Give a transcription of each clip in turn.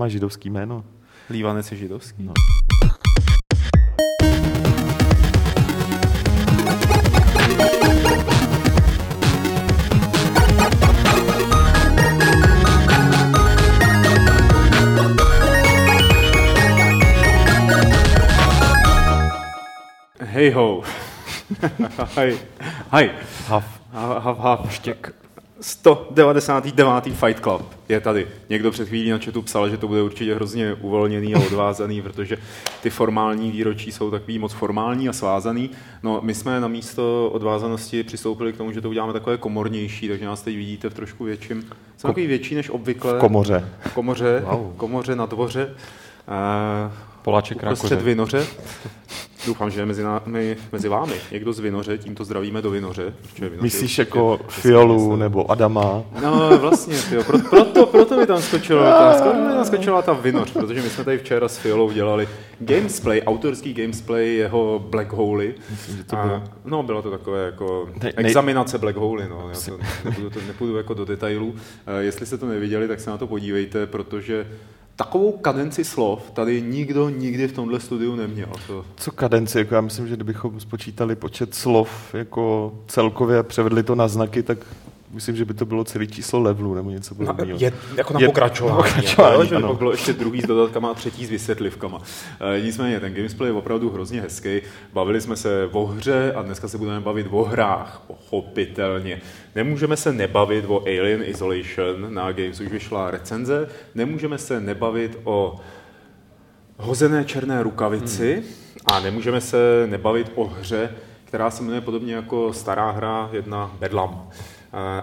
Má židovský jméno. Lívanec je židovský. No. Hej ho. Hej. Hej. Hav. Hav, hav, štěk. 199. Fight Club je tady. Někdo před chvílí na chatu psal, že to bude určitě hrozně uvolněný a odvázaný, protože ty formální výročí jsou takový moc formální a svázaný. No, my jsme na místo odvázanosti přistoupili k tomu, že to uděláme takové komornější, takže nás teď vidíte v trošku větším. Jsem takový větší než obvykle. V komoře. V komoře, Wow. komoře na dvoře. Uh, Poláček uprostřed Rákoře. Vinoře. Doufám, že je mezi, námi, mezi vámi někdo z Vinoře, tímto zdravíme do Vinoře. Vinoře Myslíš jako Fiolu nebo Adama? No vlastně, tyjo, pro, proto, proto mi tam skočilo, ta, mi tam skočila ta Vinoř, protože my jsme tady včera s Fiolou dělali gamesplay, autorský gamesplay jeho Black Holy. Myslím, že to A, bylo. no, bylo to takové jako Ne- ne- examinace Black Holy, no. Já to nepůjdu, to, nepůjdu jako do detailů. Eh, Jestli jste to neviděli, tak se na to podívejte, protože takovou kadenci slov tady nikdo nikdy v tomhle studiu neměl. To, Co kadenci? Jako já myslím, že kdybychom spočítali počet slov jako celkově a převedli to na znaky, tak myslím, že by to bylo celý číslo levelu nebo něco Na, podobného. je, jako na Je- pokračování. na pokračování, jako, že by ano. bylo ještě druhý s dodatkama a třetí s vysvětlivkama. E, nicméně, ten gamesplay je opravdu hrozně hezký. Bavili jsme se o hře a dneska se budeme bavit o hrách, pochopitelně. Nemůžeme se nebavit o Alien Isolation, na Games už vyšla recenze. Nemůžeme se nebavit o hozené černé rukavici hmm. a nemůžeme se nebavit o hře, která se jmenuje podobně jako stará hra jedna Bedlam.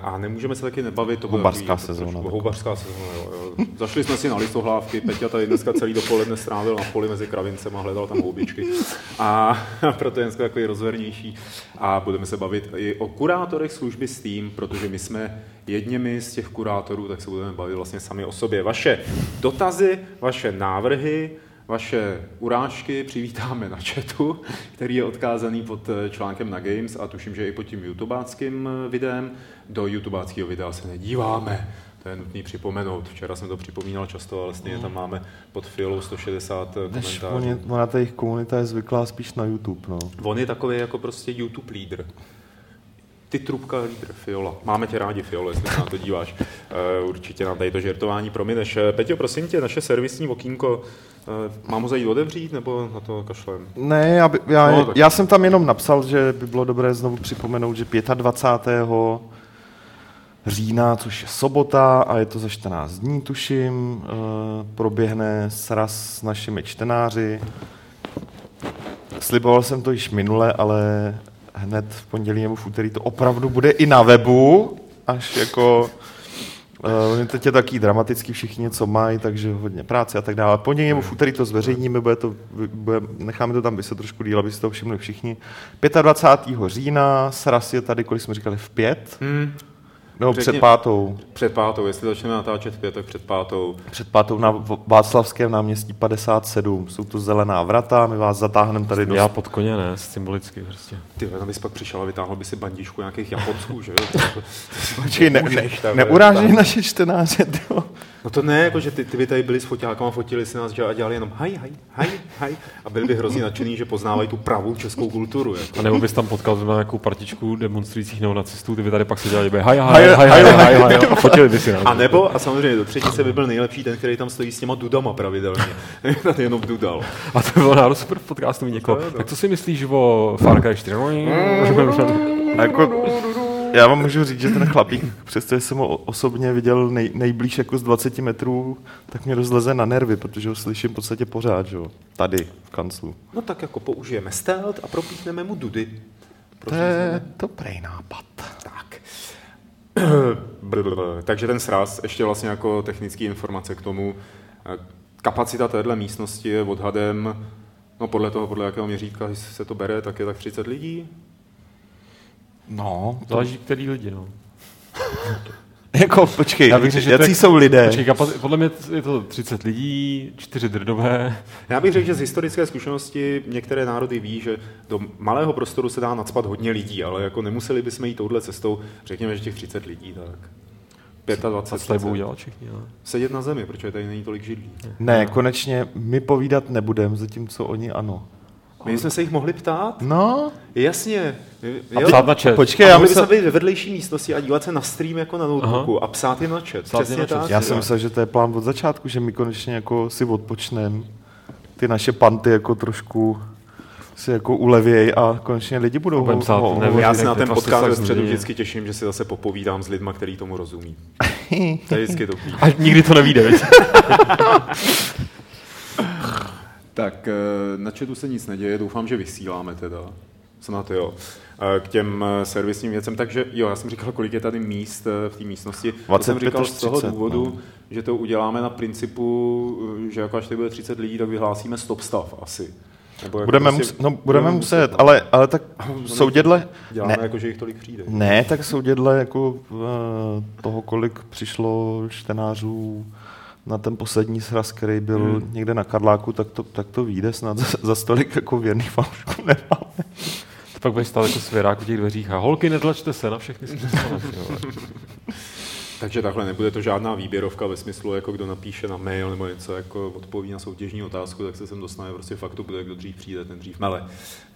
A nemůžeme se taky nebavit, Houbařská sezóna trošku-. Houbařská sezóna, jo, jo. Zašli jsme si na listohlávky, Peťa tady dneska celý dopoledne strávil na poli mezi kravincem a hledal tam houbičky. A proto je dneska takový rozvernější. A budeme se bavit i o kurátorech služby Steam, protože my jsme jedněmi z těch kurátorů, tak se budeme bavit vlastně sami o sobě. Vaše dotazy, vaše návrhy, vaše urážky přivítáme na chatu, který je odkázaný pod eh, článkem na Games a tuším, že i pod tím YouTubáckým eh, videem. Do YouTubáckého videa se nedíváme. To je nutný připomenout. Včera jsem to připomínal často, ale stejně tam máme pod filou 160 Než komentářů. ona ta jejich komunita je zvyklá spíš na YouTube, no. On je takový jako prostě YouTube lídr. Ty trubka lídr, Fiola. Máme tě rádi, Fiolo, jestli se na to díváš. Uh, určitě nám tady to žertování promineš. Eh, Peťo, prosím tě, naše servisní okýnko, uh, mám ho zajít otevřít, nebo na to kašlem? Ne, já, by, já, No, tak- já jsem tam jenom napsal, že by bylo dobré znovu připomenout, že 25. října, což je sobota a je to za 14 dní, tuším, eh, proběhne sraz s našimi čtenáři. Sliboval jsem to již minule, ale hned v pondělí nebo v úterý to opravdu bude i na webu, až jako Uh, teď je taky dramatický, všichni něco mají, takže hodně práce a tak dále. Pondělí nebo v úterý to zveřejníme, bude to, bude, necháme to tam vyset trošku díl, aby si to všimli všichni. 25. října, sraz je tady, kolik jsme říkali, v pět? Hmm. Nebo Řekni- před pátou. Před pátou, jestli začneme natáčet v pět, tak před pátou. Před pátou na Václavském náměstí 57. Jsou tu zelená vrata, my vás zatáhneme tady do... Já pod koně ne, symbolicky prostě. Ty, tam bys pak přišel a vytáhl by si bandičku nějakých Japonců, že jo? To- Počkej, ne, ne, neurážej naše čtenáře, tyjo. No to ne, jako že ty, ty by tady byli s foťákama, fotili si nás a dělali jenom haj, haj, haj, haj a byli by hrozně nadšený, že poznávají tu pravou českou kulturu. Jako. A nebo bys tam potkal zrovna nějakou partičku demonstrujících neonacistů, ty by tady pak seděli, by haj, haj, haj, haj, haj, haj, haj, a fotili by si nás. A nebo, a samozřejmě do třetice by byl nejlepší ten, který tam stojí s těma dudama pravidelně. Tady jenom dudal. A to bylo náhodou super v podcastu mít někoho. Tak co si myslíš o Far Cry 4? A jako, já vám můžu říct, že ten chlapík, přestože jsem ho osobně viděl nej, nejblíž jako z 20 metrů, tak mě rozleze na nervy, protože ho slyším v podstatě pořád, že jo, tady v kanclu. No tak jako použijeme stealth a propíchneme mu dudy. To je dobrý nápad. Tak. Takže ten sraz, ještě vlastně jako technické informace k tomu. Eh, Kapacita téhle místnosti je odhadem, no podle toho, podle jakého měřítka se to bere, tak je tak 30 lidí. No, to, Záleží, který lidi, no. jako, počkej, Já bych řekl, že jaký jsou lidé? Počkej, kapaci- podle mě je to 30 lidí, 4 drdové. Já bych řekl, že z historické zkušenosti některé národy ví, že do malého prostoru se dá nadspat hodně lidí, ale jako nemuseli bychom jít touhle cestou, řekněme, že těch 30 lidí, tak. 25, A co budou 30. dělat všichni, ale... Sedět na zemi, protože tady není tolik židlí. Ne, konečně my povídat nebudeme, zatímco oni ano. My jsme se jich mohli ptát? No, Jasně. A psát na chat. počkej, a já myslel, být ve vedlejší místnosti a dívat se na stream jako na notebooku a psát jim na chat. Psát Přesně na chat. tak. já jsem myslel, že to je plán od začátku, že my konečně jako si odpočneme ty naše panty jako trošku si jako ulevěj a konečně lidi budou Budem psát, ho- nevím. Já se na ten podcast ve středu vždycky těším, že si zase popovídám s lidma, který tomu rozumí. To je vždycky dobrý. A nikdy to nevíde? Tak eh, na chatu se nic neděje, doufám, že vysíláme teda. Snad jo. Eh, K těm eh, servisním věcem, takže jo, já jsem říkal, kolik je tady míst v té místnosti. To jsem 25 říkal z toho 30, důvodu, no. že to uděláme na principu, že jako až tady bude 30 lidí, tak vyhlásíme stop stav asi. Nebo jako Budeme, prostě- mus, no, budeme muset, no. ale, ale tak soudědle, Děláme ne, jako, že jich tolik přijde. ne, tak soudědle jako toho, kolik přišlo čtenářů na ten poslední sraz, který byl Hmm. někde na Karláku, tak to, tak to vyjde snad za, za stolik jako věrných fanoušků nemáme. To pak budeš stát jako svěrák u těch dveřích a holky, netlačte se na všechny. Takže takhle nebude to žádná výběrovka ve smyslu, jako kdo napíše na mail nebo něco, jako odpoví na soutěžní otázku, tak se sem dostane prostě faktu, bude, kdo dřív přijde, ten dřív mele.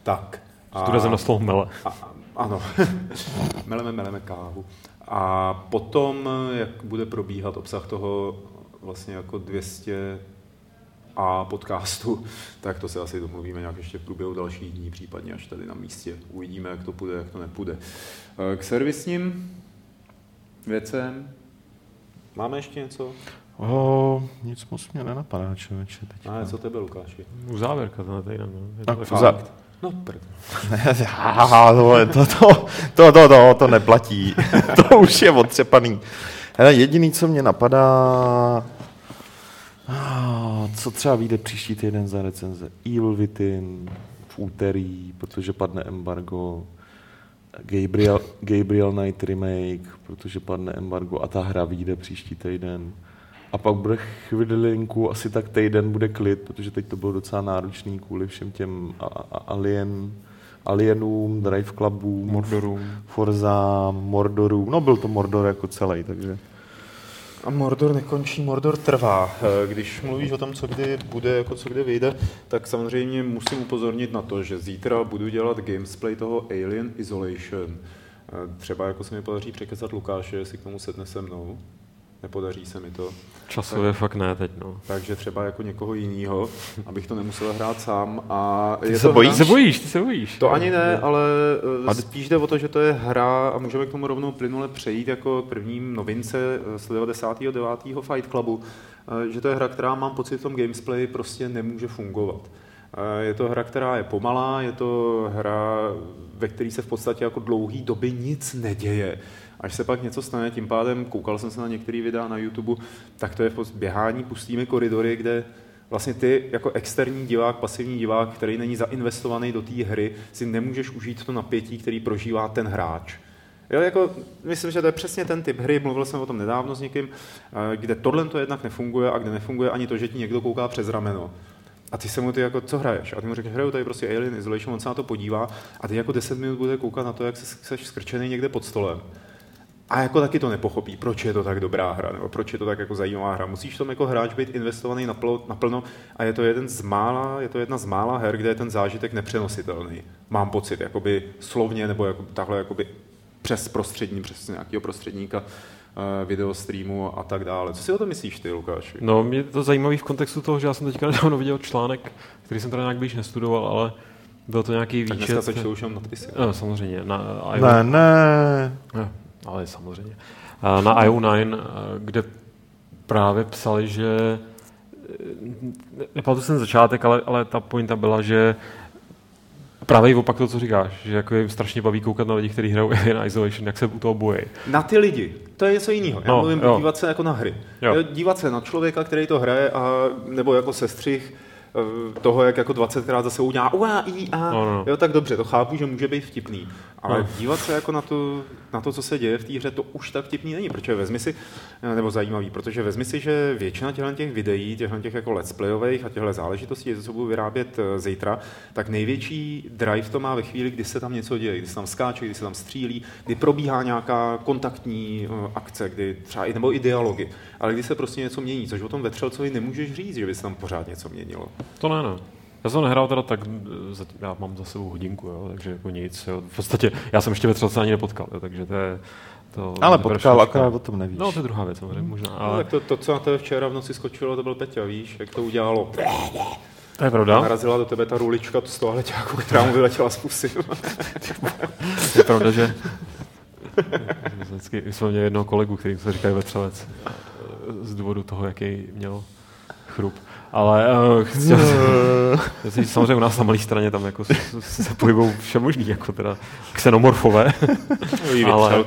Tak. S důrazem na slovo mele. A, a- ano, meleme, meleme kávu. A potom, jak bude probíhat obsah toho vlastně jako 200 a podcastu, tak to se asi domluvíme nějak ještě v průběhu dalších dní, případně až tady na místě. Uvidíme, jak to půjde, jak to nepůjde. Eh, K servisním věcem máme ještě něco? O, nic moc mě nenapadá, člověče. Teď. A co tebe, Lukáši? U závěrka tenhle týden. No. Je to takový- za- No, prd. To, to, to, to, to, to neplatí. to už je otřepaný. Hele, jediný, co mě napadá, ah, co třeba vyjde příští týden za recenze. Evil Within v úterý, protože padne embargo. Gabriel, Gabriel Knight remake, protože padne embargo a ta hra vyjde příští týden. A pak bude chvilinku, asi tak týden bude klid, protože teď to bylo docela náročný kvůli všem těm a, a, alien, alienům, Drive Clubům, Mordorům. Forza, Mordorům. No byl to Mordor jako celý, takže... A Mordor nekončí, Mordor trvá. Eh, Když mluvíš o tom, co kdy bude, jako co kdy vyjde, tak samozřejmě musím upozornit na to, že zítra budu dělat gamesplay toho Alien Isolation. Eh, Třeba jako se mi podaří překecat Lukáše, jestli k tomu sedne se mnou. Nepodaří se mi to. Časově fakt ne teď, no. Takže třeba jako někoho jiného, abych to nemusel hrát sám. A je se to bojíš? hra- Ty se bojíš, ty se bojíš. To ani ne, ale A- uh, spíš jde o to, že to je hra a můžeme k tomu rovnou plynule přejít jako k prvním novince eh, z 99. Fight Clubu, eh, že to je hra, která mám pocit v tom gamesplay prostě nemůže fungovat. Eh, Je to hra, která je pomalá, je to hra, ve které se v podstatě jako dlouhý doby nic neděje. Až se pak něco stane, tím pádem koukal jsem se na některé videa na YouTube, tak to je v běhání pustými koridory, kde vlastně ty jako externí divák, pasivní divák, který není zainvestovaný do té hry, si nemůžeš užít to napětí, který prožívá ten hráč. Jo, jako, myslím, že to je přesně ten typ hry, mluvil jsem o tom nedávno s někým, eh, kde tohle to jednak nefunguje a kde nefunguje ani to, že ti někdo kouká přes rameno. A ty se mu ty jako, co hraješ? A ty mu řekneš, hraju tady prostě Alien Isolation, on se na to podívá a ty jako 10 minut bude koukat na to, jak seš skrčený někde pod stolem. A jako taky to nepochopí, proč je to tak dobrá hra, nebo proč je to tak jako zajímavá hra. Musíš v tom jako hráč být investovaný napl, naplno a je to, jeden z mála, je to jedna z mála her, kde je ten zážitek nepřenositelný. Mám pocit, jakoby slovně, nebo jako, takhle jakoby přes prostřední, přes nějakého prostředníka uh, videostreamu a tak dále. Co si o to myslíš ty, Lukáši? No, mě to zajímavý v kontextu toho, že já jsem teďka nedávno viděl článek, který jsem teda nějak blíž nestudoval, ale byl to nějaký Tak výčet. dneska se čtou už jenom nadpisy. No, samozřejmě. Na, Ne, ne. Ne, ale samozřejmě. Na IO9, a kde právě psali, že ne- nepamatuji jsem začátek, ale, ale ta pointa byla, že právě i opak to, co říkáš, že jako je strašně baví koukat na lidi, kteří hrajou Alien Isolation, jak se u toho bojí. Na ty lidi. To je něco jiného. Já No, mluvím jo. dívat se jako na hry. Jo. Dívat se na člověka, který to hraje, a, nebo jako sestřih, eh, toho, jak jako 20krát zase udělá ua, i, a, No, no. jo, tak dobře, to chápu, že může být vtipný. Ale No. dívat se jako na to, na to, co se děje v té hře, to už tak vtipný není, protože vezmi si, eh, nebo zajímavý, protože vezmi si, že většina těchto těch videí, těchto těch jako let's playových a těchto záležitostí, co budu vyrábět eh, zítra, tak největší drive to má ve chvíli, kdy se tam něco děje, kdy se tam skáče, kdy se tam střílí, kdy probíhá nějaká kontaktní eh, akce, kdy třeba i, nebo i dialogy, ale kdy se prostě něco mění, což o tom vetřelcovi nemůžeš říct, že by se tam pořád něco měnilo. To ne, ne. Já jsem nehrál teda tak, já mám za sebou hodinku, jo, takže jako nic. Jo. V podstatě já jsem ještě ve třelce ani nepotkal, jo, takže to je... To Ale potkal, akorát o tom nevíš. No, to je druhá věc, samozřejmě, možná. Ale... Ale tak to, to, co na tebe včera v noci skočilo, to byl Peťa, víš, jak to udělalo. to je pravda. Narazila do tebe ta rulička z toaleťáku, která mu vyletěla z pusy. Je pravda, že vždycky jsme měli jednoho kolegu, který se říkají vetřelec z důvodu toho, jaký měl chrup. Ale uh, chtěl, jsem samozřejmě u nás na malé straně tam jako s- s- se pohybují všemožný, jako teda xenomorfové. Ale-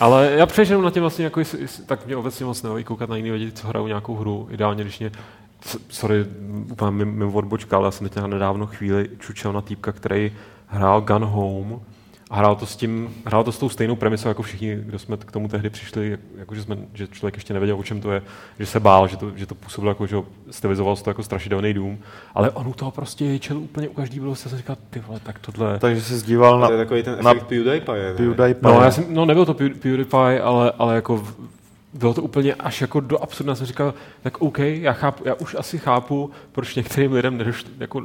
Ale... Já přemýšlím na tím vlastně, jako, tak mě obecně moc nebaví koukat na jiný lidi, co hrajou nějakou hru. Ideálně, když mě, sorry, úplně mimo, mimo odbočka, ale já jsem teď nedávno chvíli čučel na týpka, který hrál Gun Home a hrál to s tím, hrál to s tou stejnou premisou, jako všichni, kdo jsme k tomu tehdy přišli, jak, jako, že, jsme, že člověk ještě nevěděl, o čem to je, že se bál, že to, že to působilo jako, že ho stylizoval se to jako strašidelný dům, ale on u toho prostě ječel úplně u každý bylo, jsem si říkal, ty vole, tak tohle, Takže se zdíval na To je takový ten na efekt PewDiePie. ne? PewDiePie. No, já jsem, no nebyl to Pew- PewDiePie, ale, ale jako v- bylo to úplně až jako do absurdna. Jsem říkal, tak OK, já, chápu, já už asi chápu, proč některým lidem nedošlo, jako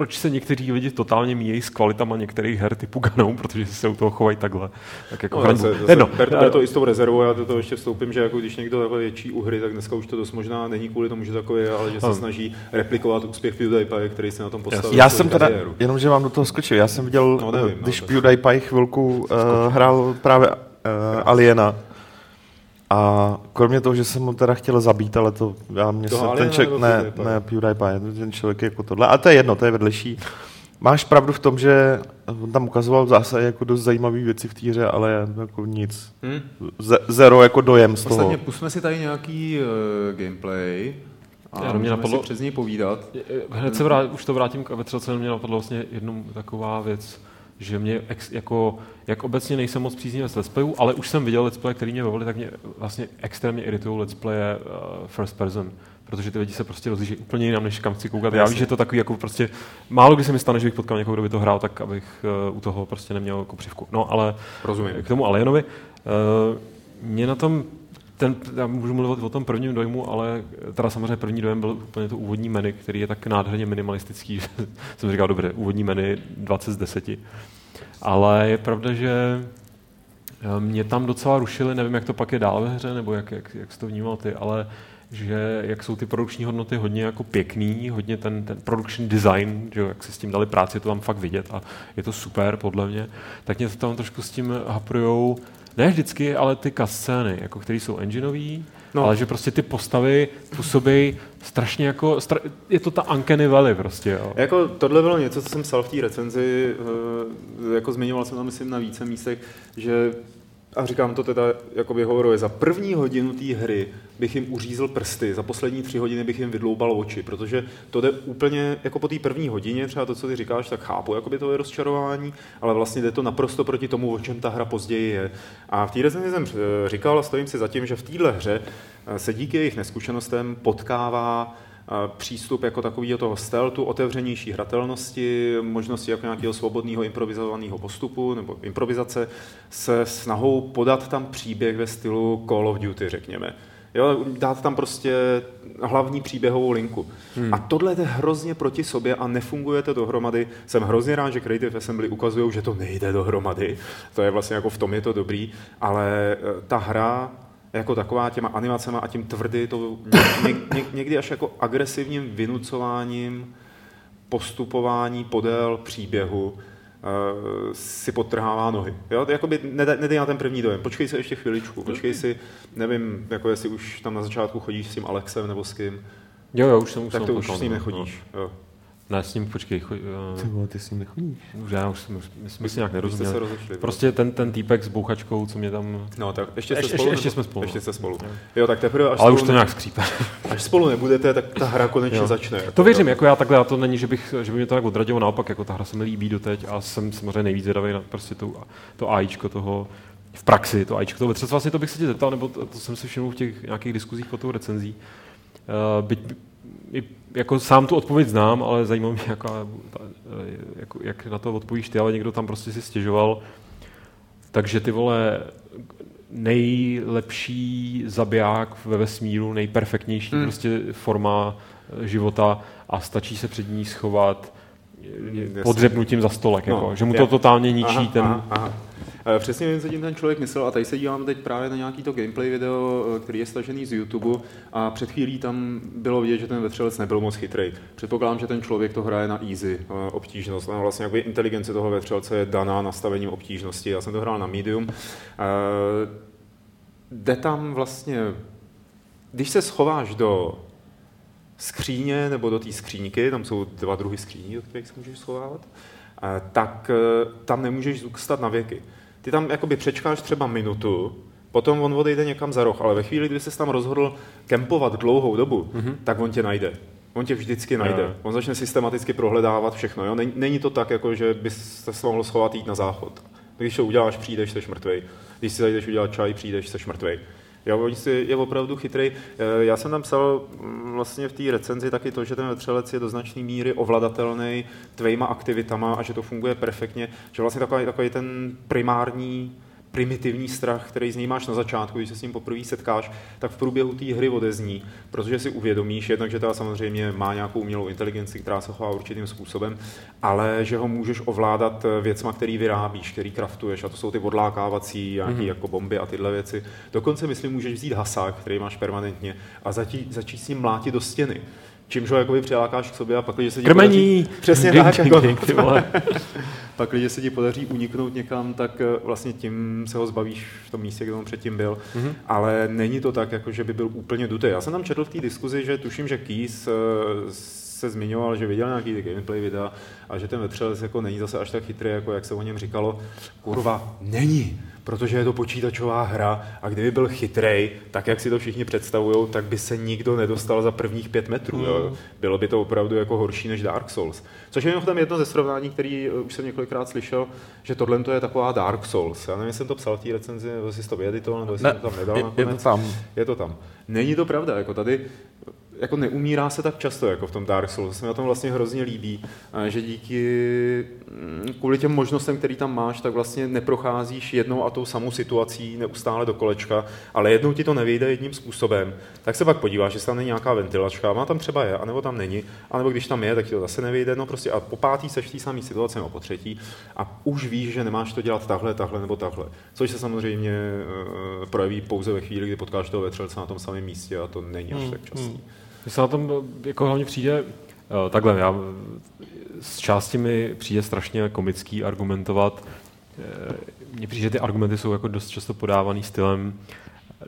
proč se někteří lidi totálně míjejí s kvalitama některých her typu Ganou, protože se u toho chovají takhle. Tak jako No, zase, zase, Jedno. ber, to, ber to i s tou rezervou, já do toho ještě vstoupím, že jako když někdo takhle větší u hry, tak dneska už to dost možná není kvůli tomu, že takový je, ale že se No. snaží replikovat úspěch PewDiePie, který se na tom postavil. Já jsem teda, kariéru. jenom že vám do toho skočil, já jsem viděl, No, nevím, no, když tak. PewDiePie chvilku uh, hrál právě uh, Aliena, a kromě toho, že jsem ho teda chtěl zabít, ale to já mě Toho se, ten člověk, ne, PewDiePie? ne, PewDiePie, ten člověk je jako tohle, ale to je jedno, to je vedlejší. Máš pravdu v tom, že on tam ukazoval v zásadě jako dost zajímavé věci v té hře, ale jako nic. Hm? Ze, zero jako dojem z toho. Ostatně pusme si tady nějaký uh, gameplay a Já, no, mě můžeme napadlo- si přes něj povídat. Hned se vrát, už to vrátím k vetřelce, mě napadlo vlastně jednou taková věc, že mě ex, jako, jak obecně nejsem moc příznivec let's playů, ale už jsem viděl let's play, který mě bavili, tak mě vlastně extrémně iritují let's playe uh, first person, protože ty lidi se prostě rozlíží úplně jinam, než kam chci koukat. Já vím, že to takový jako prostě, málo kdy se mi stane, že bych potkal někoho, kdo by to hrál, tak abych uh, u toho prostě neměl jako přivku. No ale Rozumím. k tomu Alienovi, uh, mě na tom ten, já můžu mluvit o tom prvním dojmu, ale teda samozřejmě první dojem byl úplně to úvodní menu, který je tak nádherně minimalistický, že jsem říkal, dobře, úvodní menu 20 z 10. Ale je pravda, že eh, mě tam docela rušily, nevím, jak to pak je dál ve hře, nebo jak, jak, jak jsi to vnímal ty, ale že jak jsou ty produkční hodnoty hodně jako pěkný, hodně ten, ten production design, že jak si s tím dali práci, je to tam fakt vidět a je to super podle mě, tak mě to tam trošku s tím haprujou, ne vždycky, ale ty scény, jako které jsou engineový, no. Ale že prostě ty postavy působí strašně jako, stra- je to ta uncanny valley prostě, jo. Jako tohle bylo něco, co jsem psal v té recenzi, eh, jako zmiňoval jsem tam, myslím, na více místech, že a říkám to teda jakoby hovorově, za první hodinu té hry bych jim uřízl prsty, za poslední tři hodiny bych jim vydloubal oči, protože to jde úplně, jako po té první hodině, třeba to, co ty říkáš, tak chápu, jakoby to je rozčarování, ale vlastně jde to naprosto proti tomu, o čem ta hra později je. A v té jsem eh, říkal a stojím si za tím, že v téhle hře eh, se díky jejich neskušenostem potkává přístup jako takového toho stealthu, otevřenější hratelnosti, možnosti jako nějakého svobodného improvizovaného postupu nebo improvizace se snahou podat tam příběh ve stylu Call of Duty, řekněme. Jo, dát tam prostě hlavní příběhovou linku. Hmm. A tohle jde hrozně proti sobě a nefunguje to dohromady. Jsem hrozně rád, že Creative Assembly ukazují, že to nejde dohromady. To je vlastně jako v tom je to dobrý, ale eh, ta hra jako taková těma animacema a tím tvrdy, to ně, ně, někdy až jako agresivním vynucováním postupování podél příběhu uh, si podtrhává nohy. Jo? Jakoby nedej, nedej na ten první dojem. Počkej si ještě chviličku. Počkej si, nevím, jako jestli už tam na začátku chodíš s tím Alexem nebo s kým, Jo, jo, už jsem tak to už s ním no, nechodíš. Jo. Ne, s ním, počkej, choj, Ty vole, ty s ním nechodíš. už já už jsme, my jsme si nějak jste se nerozuměli. rozešli. Prostě ten, ten týpek s bouchačkou, co mě tam... No tak ještě jste Ještě- spolu? ještě jsme spolu. Ještě jste spolu. Jo. Jo, tak teprve až Ale už to ne- nějak skřípe. Až spolu nebudete, tak ta hra konečně Jo. začne. Jako, To věřím, jako já takhle, já to není, že, bych, že by mě to tak odradilo, naopak, jako ta hra se mi líbí doteď a jsem samozřejmě nejvíc zvědavý na prostě to, to AIčko toho, v praxi, to AIčko toho vetřelce. Vlastně to bych se tě zeptal, nebo to, to jsem si všiml v těch nějakých diskuzích po tou recenzí. Uh, byť, i, jako sám tu odpověď znám, ale zajímá mě, jaká, jako, jak na to odpovíš ty, ale někdo tam prostě si stěžoval. Takže ty vole, nejlepší zabiják ve vesmíru, nejperfektnější Hmm. prostě forma eh, života a stačí se před ní schovat podřepnutím za stolek, No, jako, že mu je. to totálně ničí aha, ten... Aha, aha. Eh, Přesně vím, co tím ten člověk myslel a tady se dívám teď právě na nějaký to gameplay video, eh, který je stažený z YouTube a před chvílí tam bylo vidět, že ten vetřelec nebyl moc chytrý. Předpokládám, že ten člověk to hraje na easy, eh, obtížnost. A vlastně jakoby inteligence toho vetřelce je daná nastavením obtížnosti. Já jsem to hrál na medium. Jde tam vlastně, když se schováš do skříně nebo do té skříňky, tam jsou dva druhy skříní, do kterých se můžeš schovávat, tak tam nemůžeš zůstat na věky. Ty tam jakoby přečkáš třeba minutu, potom on odejde někam za roh, ale ve chvíli, kdy se tam rozhodl kempovat dlouhou dobu, mm-hmm. tak on tě najde. On tě vždycky najde. Jo. On začne systematicky prohledávat všechno. Jo? Není, není to tak, jako že bys se mohl schovat jít na záchod. Když to uděláš, přijdeš, jsi mrtvej. Když si zajdeš udělat čaj, přijdeš, jsi mrtvej. Jo, oni si je opravdu chytrý. Já jsem tam psal mm, vlastně v té recenzi taky to, že ten vetřelec je do značné míry ovladatelný tvejma aktivitama a že to funguje perfektně, že vlastně takový, takový ten primární primitivní strach, který z něj máš na začátku, když se s ním poprvé setkáš, tak v průběhu té hry odezní, protože si uvědomíš jednak, že ta samozřejmě má nějakou umělou inteligenci, která se chová určitým způsobem, ale že ho můžeš ovládat věcma, který vyrábíš, který kraftuješ, a to jsou ty odlákávací nějaký mm-hmm. jako bomby a tyhle věci. Dokonce myslím, můžeš vzít hasák, který máš permanentně a začít, začít s ním mlátit do stěny. Čímž ho jakoby přilákáš k sobě a pak, když se ti Krmení! podaří, přesně Ding, tak, ding, jako, ding, ty vole. pak, když se ti podaří uniknout někam, tak eh, vlastně tím se ho zbavíš v tom místě, kde on předtím byl. Mhm. Mm-hmm. Ale není to tak, jako že by byl úplně dutý. Já jsem tam četl v té diskuzi, že tuším, že Keys eh, se zmiňoval, že viděl nějaký ty gameplay videa a že ten vetřelec jako není zase až tak chytrý, jako jak se o něm říkalo. Kurva, není, protože je to počítačová hra a kdyby byl chytrej, tak jak si to všichni představují, tak by se nikdo nedostal za prvních pět metrů. Mm. Jo. Bylo by to opravdu jako horší než Dark Souls. Což je mimochodem jedno ze srovnání, který eh, už jsem několikrát slyšel, že tohle to je taková Dark Souls. Já nevím, jestli jsem to psal v té recenzi, nebo jestli jsi to vyeditoval, nebo jestli Ne, jsem to tam nedal je, je nakonec. to tam. Je to tam. Není to pravda, jako tady jako neumírá se tak často, jako v tom Dark Souls. Se mi na tom vlastně hrozně líbí, eh, že díky mm, kvůli těm možnostem, který tam máš, tak vlastně neprocházíš jednou a tou samou situací neustále do kolečka, ale jednou ti to nevyjde jedním způsobem, tak se pak podíváš, že tam není nějaká ventilačka, má tam třeba je, anebo tam není, anebo když tam je, tak ti to zase nevyjde, no prostě a po pátý seš v té samé situaci nebo po třetí a už víš, že nemáš to dělat takhle, takhle nebo takhle. Což se samozřejmě uh, projeví pouze ve chvíli, kdy potkáš toho vetřelce na tom samém místě a to není až tak častý. Mně se na tom jako hlavně přijde, eh, takhle, já, z části mi přijde strašně komický argumentovat, eh, mně přijde, že ty argumenty jsou jako dost často podávaný stylem,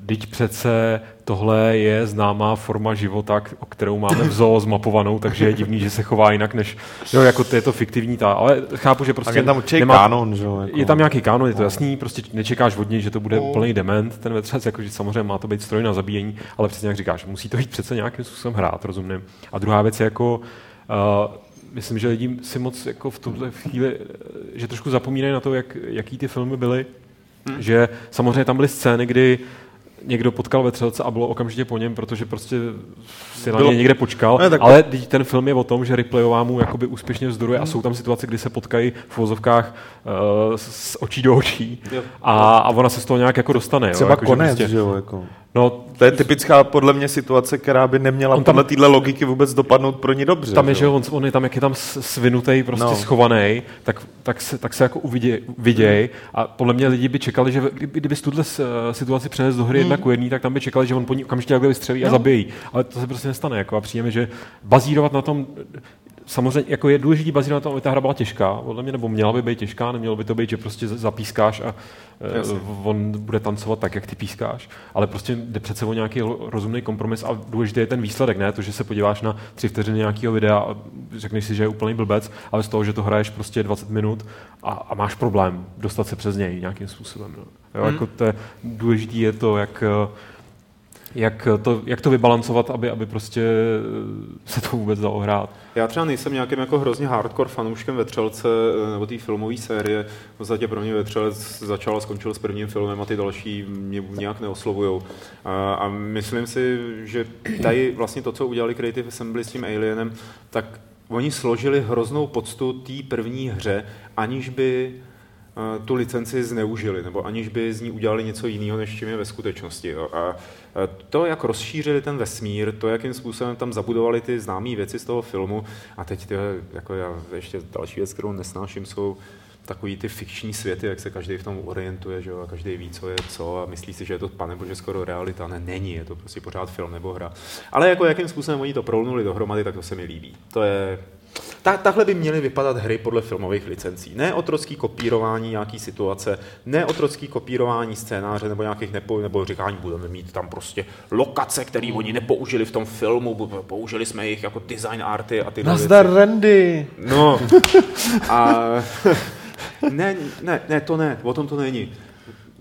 Teď přece tohle je známá forma života, o kterou máme v zoo zmapovanou, takže je divný, že se chová jinak než, jo, jako to je to fiktivní ta, ale chápu, že prostě Tak je tam určitě nemá- kánon, že jo? Jako. je tam nějaký kánon, je to jasný, prostě nečekáš od něj, že to bude plný dement, ten vetřelec, jakože samozřejmě má to být stroj na zabíjení, ale přesně jak říkáš, musí to jít přece nějakým způsobem hrát, rozumím. A druhá věc je jako, uh, myslím, že lidi si moc jako v tuhle chvíli, eh, že trošku zapomínají na to, jak, jaký ty filmy byly, hmm. že samozřejmě tam byly scény, kdy někdo potkal vetřelce a bylo okamžitě po něm, protože prostě si na Bylo- něj někde počkal, Ne, tak- ale ten film je o tom, že Ripleyová mu jakoby úspěšně vzdoruje a jsou tam situace, kdy se potkají v vozovkách uh, s očí do očí Jo. a, a ona se z toho nějak jako dostane. Třeba jo, jako, konec, Že že, prostě, jo? Jako. no, To je typická podle mě situace, která by neměla On tam- podle téhle logiky vůbec dopadnout pro ní dobře. tam je, že jo, on, on je tam, jak je tam s- svinutej, prostě No. schovaný, tak, tak, se, tak se jako uviděj, viděj a podle mě lidi by čekali, že kdyby, tuhle situaci přenes do hry jedna ku jedný, tak tam by čekali, že on po ní okamžitě takhle vystřelí a No. zabijí. Ale to se prostě nestane. Jako, a přijeme, že bazírovat na tom, samozřejmě jako je důležité bazírovat na tom, aby ta hra byla těžká, podle mě, nebo měla by být těžká, nemělo by to být, že prostě zapískáš a Jasně. on bude tancovat tak, jak ty pískáš, ale prostě jde přece o nějaký rozumný kompromis a důležitý je ten výsledek, ne to, že se podíváš na tři vteřiny nějakého videa a řekneš si, že je úplný blbec, ale z toho, že to hraješ prostě 20 minut a, a máš problém dostat se přes něj nějakým způsobem. No. Jo, hmm. jako to je, důležitý je to, jak jak to, jak to vybalancovat, aby, aby prostě se to vůbec dalo hrát. Já třeba nejsem nějakým jako hrozně hardcore fanouškem Vetřelce eh, nebo té filmové série. V podstatě pro mě Vetřelec začal a skončil s prvním filmem a ty další mě nějak neoslovují. A, a myslím si, že tady vlastně to, co udělali Creative Assembly s tím Alienem, tak oni složili hroznou poctu té první hře, aniž by tu licenci zneužili, nebo aniž by z ní udělali něco jiného, než čím je ve skutečnosti. Jo. A to, jak rozšířili ten vesmír, to, jakým způsobem tam zabudovali ty známé věci z toho filmu, a teď ty, jako já, ještě další věc, kterou nesnáším, jsou takový ty fikční světy, jak se každý v tom orientuje, že jo, a každý ví, co je co a myslí si, že je to pane bože skoro realita, ne, není, je to prostě pořád film nebo hra. Ale jako jakým způsobem oni to prolnuli dohromady, tak to se mi líbí. To je, ta, takhle by měly vypadat hry podle filmových licencí. Ne otrocký kopírování nějaký situace, ne otrocký kopírování scénáře nebo nějakých nepo, nebo říkání, budeme mít tam prostě lokace, které oni nepoužili v tom filmu, použili jsme jich jako design arty a ty Nazdar věci. Randy! No. A, ne, ne, ne, to ne, o tom to není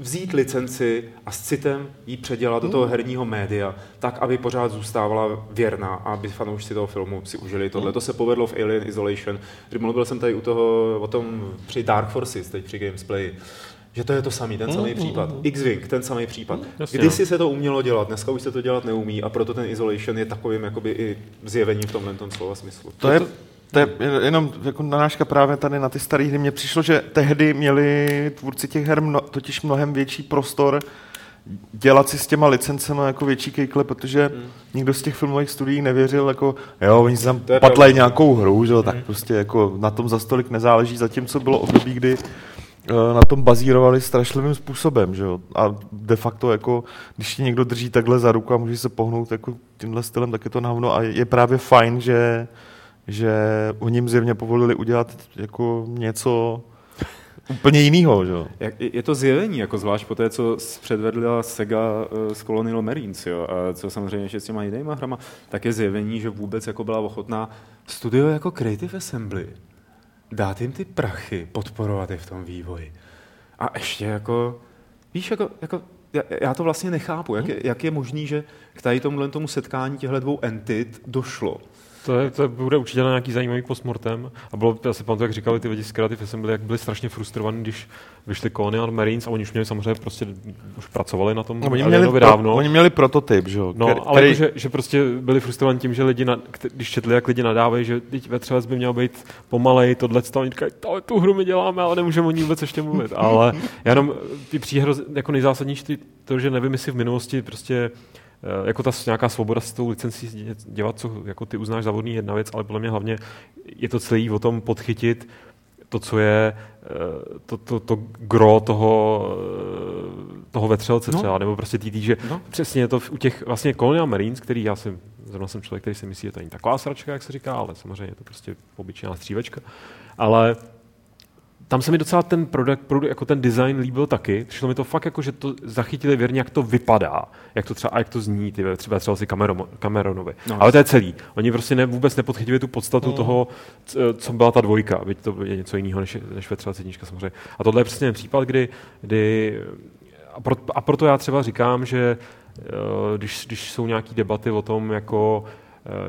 vzít licenci a s citem ji předělat do toho hmm. herního média, tak, aby pořád zůstávala věrná a aby fanoušci toho filmu si užili tohle. Hmm. To se povedlo v Alien Isolation. Mluvil jsem tady u toho, o tom při Dark Forces, teď při Gamesplay, že to je to samý, ten hmm, samý případ. X-Wing, ten samý případ. Když si se to umělo dělat, dneska už se to dělat neumí a proto ten Isolation je takovým jakoby i zjevením v tomhle tom slova smyslu. To je, to je jenom jako nanáška právě tady na ty staré hry. Mně přišlo, že tehdy měli tvůrci těch her mno, totiž mnohem větší prostor dělat si s těma licencemi jako větší kejkle, protože hmm. nikdo z těch filmových studií nevěřil, jako jo, oni si tam patlají nějakou hru, že, tak hmm. prostě jako na tom za stolik nezáleží, zatímco bylo období, kdy eh, na tom bazírovali strašlivým způsobem, že jo? A de facto, jako, když ti někdo drží takhle za ruku a může se pohnout jako tímhle stylem, tak je to na a je právě fajn, že že u ním zjevně povolili udělat jako něco úplně jiného. Že? Je to zjevení, jako zvlášť po té, co předvedla Sega eh, s Colonial Marines, jo, a co samozřejmě ještě s těma jinýma hrama, tak je zjevení, že vůbec jako byla ochotná studio jako Creative Assembly dát jim ty prachy, podporovat je v tom vývoji. A ještě jako, víš, jako, jako já to vlastně nechápu, jak je, jak je možný, že k tady tomuhle tomu setkání těchto dvou entit došlo. To, je, to bude určitě na nějaký zajímavý postmortem. A bylo, já si pamatuju, jak říkali ty lidi z Creative Assembly, jak byli strašně frustrovaní, když vyšli Colonial Marines a oni už měli samozřejmě prostě, už pracovali na tom no, oni měli, dávno. Oni měli prototyp, že jo? No, který, ale jako, že, že, prostě byli frustrovaní tím, že lidi, na, když četli, jak lidi nadávají, že teď ve by měl být pomalej, tohle, to, oni říkají, to, tu hru my děláme, ale nemůžeme o ní vůbec ještě mluvit. Ale jenom ty příhro, jako nejzásadnější to, že nevím, jestli v minulosti prostě jako ta nějaká svoboda s tou licencí dělat, co jako ty uznáš za vodný jedna věc, ale podle mě hlavně je to celý o tom podchytit to, co je eh, to, to, to gro toho, eh, toho vetřelce no. třeba, nebo prostě tý, že no. přesně to u těch vlastně Colonial Marines, který já jsem, zrovna jsem člověk, který si myslí, že to není taková sračka, jak se říká, ale samozřejmě je to prostě obyčejná střívečka, ale tam se mi docela ten produkt, produkt, jako ten design líbil taky. Šlo mi to fakt jako, že to zachytili věrně, jak to vypadá, jak to třeba, jak to zní, ty třeba třeba si Cameronovi. No, Ale to je celý. Oni prostě ne, vůbec nepodchytili tu podstatu no. toho, co byla ta dvojka. Byť to je něco jiného než, než ve třeba sednička samozřejmě. A tohle je přesně ten případ, kdy, kdy a, pro, a proto já třeba říkám, že eh, když, když jsou nějaké debaty o tom, jako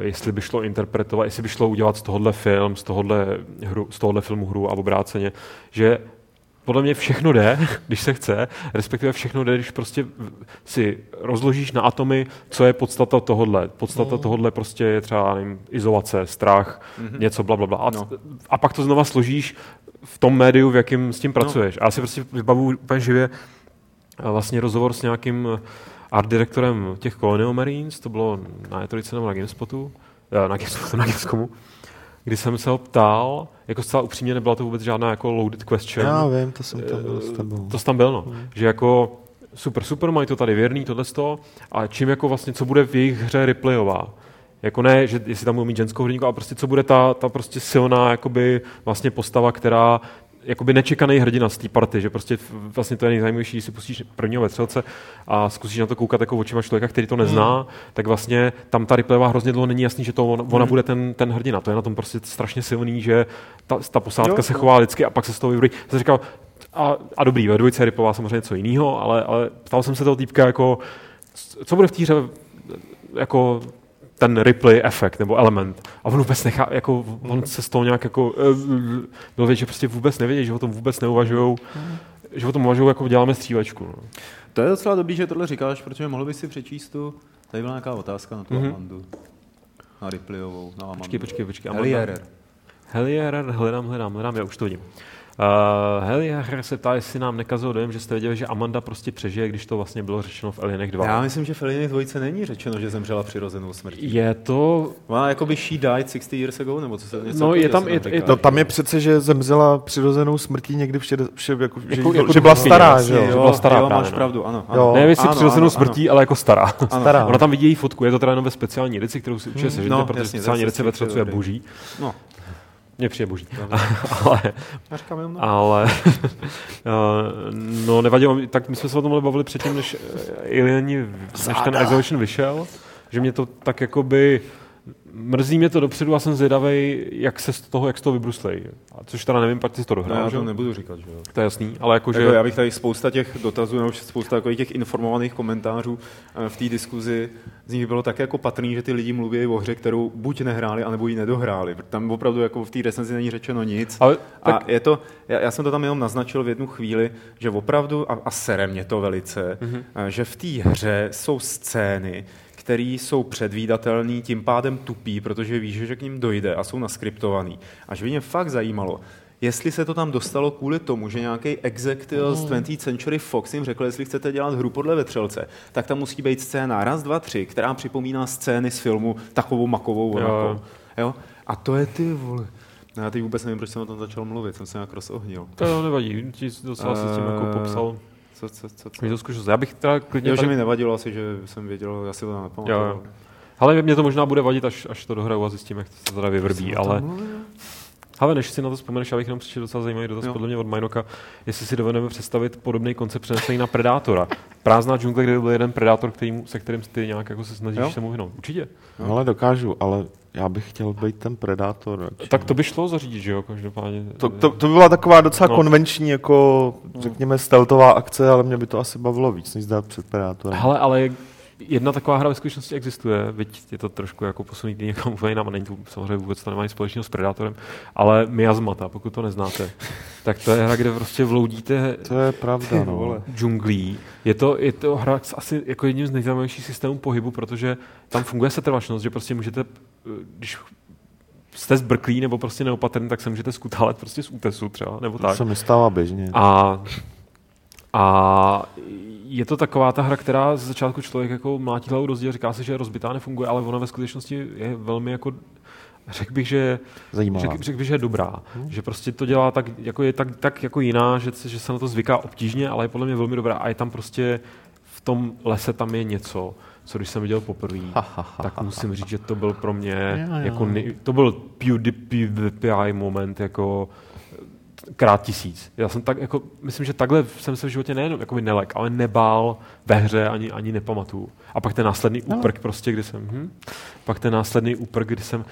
jestli by šlo interpretovat, jestli by šlo udělat z tohohle film, z tohohle, hru, z tohohle filmu hru a obráceně, že podle mě všechno jde, když se chce, respektive všechno jde, když prostě si rozložíš na atomy, co je podstata tohohle. Podstata no. tohohle prostě je třeba nevím, izolace, strach, mm-hmm. něco bla, bla, bla. A, no. a pak to znova složíš v tom médiu, v jakém s tím no. pracuješ. No. A já si prostě vybavu úplně živě vlastně rozhovor s nějakým art direktorem těch Colonial Marines, to bylo na E3 nebo na GameSpotu, eh, na GameSpotu, na Gamescomu, kdy jsem se ho ptal, jako zcela upřímně nebyla to vůbec žádná jako loaded question. Já vím, to jsem tam byl s tebou. To tam byl, no. Hmm. Že jako super, super, mají to tady věrný, tohle to, a čím jako vlastně, co bude v jejich hře replayová. Jako ne, že jestli tam budou mít ženskou hrdinku, ale prostě co bude ta, ta prostě silná jakoby vlastně postava, která jakoby nečekaný hrdina z té party, že prostě vlastně to je nejzajímavější, když si pustíš prvního vetřelce a zkusíš na to koukat jako očima člověka, který to nezná, hmm. tak vlastně tam ta Ripleyová hrozně dlouho není jasný, že to on, ona hmm. bude ten, ten hrdina. To je na tom prostě strašně silný, že ta, ta posádka jo, se chová lidsky a pak se z toho vybrý. Jsem říkal, a, a dobrý, ve dvojce Ripová samozřejmě něco jiného, ale, ale ptal jsem se toho týpka jako, co bude v té jako ten Ripley efekt nebo element. A on vůbec nechá, jako, on se z toho nějak jako, byl vědět, že prostě vůbec nevědí, že o tom vůbec neuvažují, že o tom uvažují, jako děláme střílečku. No. To je docela dobrý, že tohle říkáš, protože mohl bys si přečíst tu, tady byla nějaká otázka na tu mm-hmm. Amandu. Na Ripleyovou, na Amandu. Počkej, počkej, počkej. Helierer. Helierer, hledám, hledám, hledám, já už to vidím. Uh, Helier se ptá, jestli nám nekazil dojem, že jste věděli, že Amanda prostě přežije, když to vlastně bylo řečeno v Alienech 2. Já myslím, že v Alienech 2 není řečeno, že zemřela přirozenou smrtí. Je to... Ona jako by she died 60 years ago, nebo co se něco No, je tam, je, je, to, tam je přece, že zemřela přirozenou smrtí někdy v šede, vše, jako, jako, že, jako že, byla stará, že jo? Že byla stará jo, právě, máš no. pravdu, ano. ano. Jo. Ne, jestli přirozenou smrtí, ale jako stará. Ano. stará. Ona tam vidí její fotku, je to teda jenom ve speciální edici, kterou si určitě hmm. no, protože speciální edice ve třecu je boží. No. Mně přijde boží. ale, ale eh, no nevadilo, tak my jsme se o tomhle bavili předtím, než eh, Alieni, než ten Exhibition vyšel, že mě to tak jako by mrzí mě to dopředu a jsem zvědavý, jak se z toho, jak z toho vybruslej. A což teda nevím, pak si to dohrál, no, já to že? nebudu říkat, že jo. To je jasný, ale jako, jako že... Já bych tady spousta těch dotazů, nebo spousta jako těch informovaných komentářů eh, v té diskuzi, z nich bylo tak jako patrný, že ty lidi mluví o hře, kterou buď nehráli, anebo ji nedohráli. Tam opravdu jako v té recenzi není řečeno nic. Ale, tak... A je to, já, já, jsem to tam jenom naznačil v jednu chvíli, že opravdu, a, a sere mě to velice, mm-hmm. že v té hře jsou scény, které jsou předvídatelné, tím pádem tupí, protože víš, že k ním dojde a jsou naskriptovaný. Až by mě fakt zajímalo, jestli se to tam dostalo kvůli tomu, že nějaký executive z 20th Century Fox jim řekl, jestli chcete dělat hru podle vetřelce, tak tam musí být scéna raz, dva, tři, která připomíná scény z filmu takovou makovou jo. jo? A to je ty vole. No já teď vůbec nevím, proč jsem o tom začal mluvit, jsem se nějak rozohnil. To nevadí, ti docela uh, si s tím jako popsal. Co, co, co, co? to zkušenost. Já bych teda klidně... Jo, tady... že mi nevadilo asi, že jsem věděl, já si to nepamatuju. Jo. Ale mě to možná bude vadit, až, až to dohraju a zjistím, jak to se teda vyvrbí, ale... Ale než si na to vzpomeneš, já bych jenom přišel docela zajímavý dotaz jo. podle mě od Majnoka, jestli si dovedeme představit podobný koncept přenesený na Predátora. Prázdná džungle, kde byl jeden Predátor, který, se kterým ty nějak jako se snažíš jo. se mu vyhnout. Určitě. No, ale dokážu, ale já bych chtěl být ten predátor. Radši. Tak to by šlo zařídit, že jo, každopádně. To, to, to by byla taková docela no. konvenční, jako řekněme, steltová akce, ale mě by to asi bavilo víc, než zdát před predátorem. Hele, ale jedna taková hra ve skutečnosti existuje, byť je to trošku jako posunutý někam úplně jinam, a není to samozřejmě vůbec to nemá nic společného s Predátorem, ale Miasmata, pokud to neznáte, tak to je hra, kde prostě vloudíte to je pravda, no. džunglí. Je to, je to hra asi jako jedním z nejzajímavějších systémů pohybu, protože tam funguje setrvačnost, že prostě můžete, když jste zbrklí nebo prostě neopatrný, tak se můžete skutálet prostě z útesu třeba, nebo to tak. To se mi stává běžně. A a je to taková ta hra, která z začátku člověk jako mlátí hlavu do zdi říká si, že je rozbitá, nefunguje, ale ona ve skutečnosti je velmi jako řekl bych, že, řek, řek bych, že je dobrá. Hmm. Že prostě to dělá tak jako, je tak, tak jako jiná, že, že se na to zvyká obtížně, ale je podle mě velmi dobrá. A je tam prostě v tom lese tam je něco, co když jsem viděl poprvé, tak musím říct, že to byl pro mě, jako, to byl PewDiePie moment, jako krát tisíc. Já jsem tak, jako, myslím, že takhle jsem se v životě nejenom jako nelek, ale nebál ve hře ani, ani nepamatuju. A pak ten následný no. úprk prostě, kdy jsem, hm, pak ten následný úprk, kdy jsem,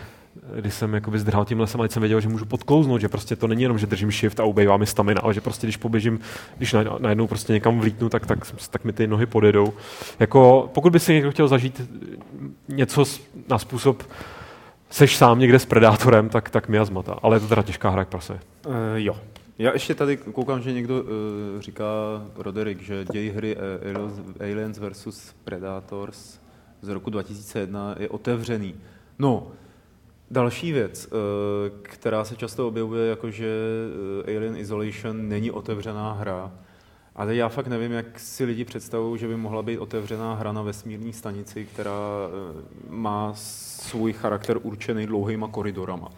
kdy jsem jakoby zdrhal tím lesem, ale jsem věděl, že můžu podklouznout, že prostě to není jenom, že držím shift a ubejvá mi stamina, ale že prostě když poběžím, když najednou prostě někam vlítnu, tak, tak, tak mi ty nohy podjedou. Jako, pokud by si někdo chtěl zažít něco na způsob seš sám někde s Predátorem, tak, tak miasmata. Ale je to teda těžká hra jak prase. Uh, jo. Já ještě tady koukám, že někdo uh, říká, Roderick, že děj hry eh, Aliens vs. Predators z roku 2001 je otevřený. No, další věc, uh, která se často objevuje, jako že Alien Isolation není otevřená hra, ale já fakt nevím, jak si lidi představují, že by mohla být otevřená hra na vesmírné stanici, která má svůj charakter určený dlouhýma koridorama.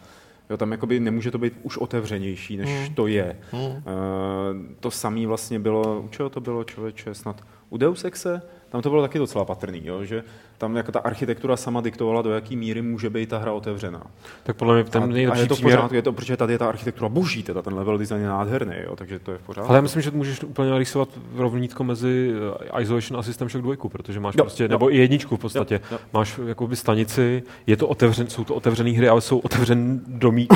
Jo, tam jakoby nemůže to být už otevřenější, než hmm. to je. Hmm. Uh, to samé vlastně bylo, u čeho to bylo člověče, snad u Deus Exe, tam to bylo taky docela patrný, jo, že tam jako ta architektura sama diktovala, do jaké míry může být ta hra otevřená. Tak podle mě ten a, nejlepší a je to příměr... pořádku, je to, protože tady je ta architektura boží, teda ten level design je nádherný, jo, takže to je v pořádku. Ale já myslím, že můžeš úplně rysovat rovnítko mezi eh, Isolation a System Shock 2, protože máš Jo, prostě, jo. nebo i jedničku v podstatě. Jo, jo. Máš jakoby stanici, je to otevřen, jsou to otevřené hry, ale jsou otevřen domí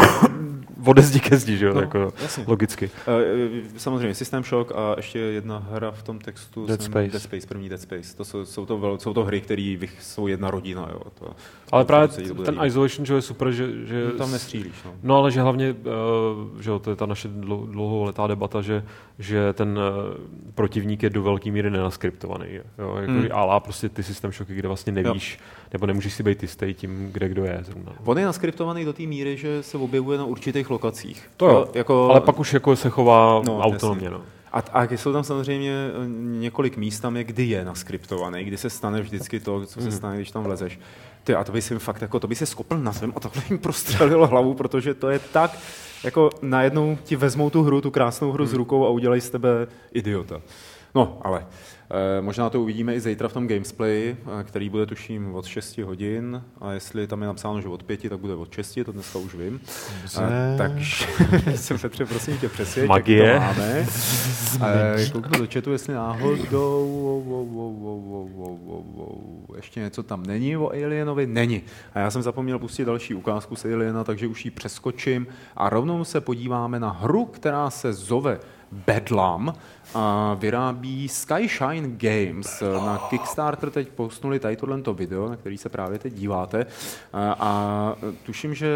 ode zdi ke zdi, že jo, No, jako jasně. logicky. Eh, Samozřejmě System Shock a ještě jedna hra v tom textu. Dead jsem- Space. Dead Space, první Dead Space. To jsou, jsou, to, vel, jsou to hry, které jsou jedna rodina. Jo. To, Ale to právě to ten. Isolation, že je super, že, že No, tam nestřílíš. No. No ale že hlavně, eh, že jo, to je ta naše dlou- dlouholetá debata, že, že ten eh, protivník je do velké míry nenaskriptovaný. Jo, jako Hmm. ale prostě ty systém šoky, kde vlastně nevíš, nebo nemůžeš si být jistý tím, kde kdo je zrovna. On je naskriptovaný do té míry, že se objevuje na určitých lokacích. To jo, jako, ale pak už jako se chová No, no, autonomně. No. A, a jsou tam samozřejmě eh, několik míst, tam je, kdy je naskriptovaný, kdy se stane vždycky to, co se Mhm. stane, když tam vlezeš. Ty, a to by si fakt, jako, to by se skopl na zem a takhle jim prostřelilo hlavu, protože to je tak, jako najednou ti vezmou tu hru, tu krásnou hru z Mhm. rukou a udělají z tebe idiota. No, ale Eh, možná to uvidíme i zítra v tom gamesplay, eh, který bude tuším od 6 hodin a jestli tam je napsáno, že od 5, tak bude od 6, to dneska už vím. Dobře. Eh, takže jsem Petře, prosím tě, přesvědčit, Magie. jak to máme. Kouknu do chatu, jestli náhodou ještě něco tam není o Alienovi. Není. A já jsem zapomněl pustit další ukázku z Aliena, takže už ji přeskočím a rovnou se podíváme na hru, která se zove Bedlam a vyrábí Skyshine Games. Na Kickstarter teď postnuli tady tohle video, na který se právě teď díváte. A, a tuším, že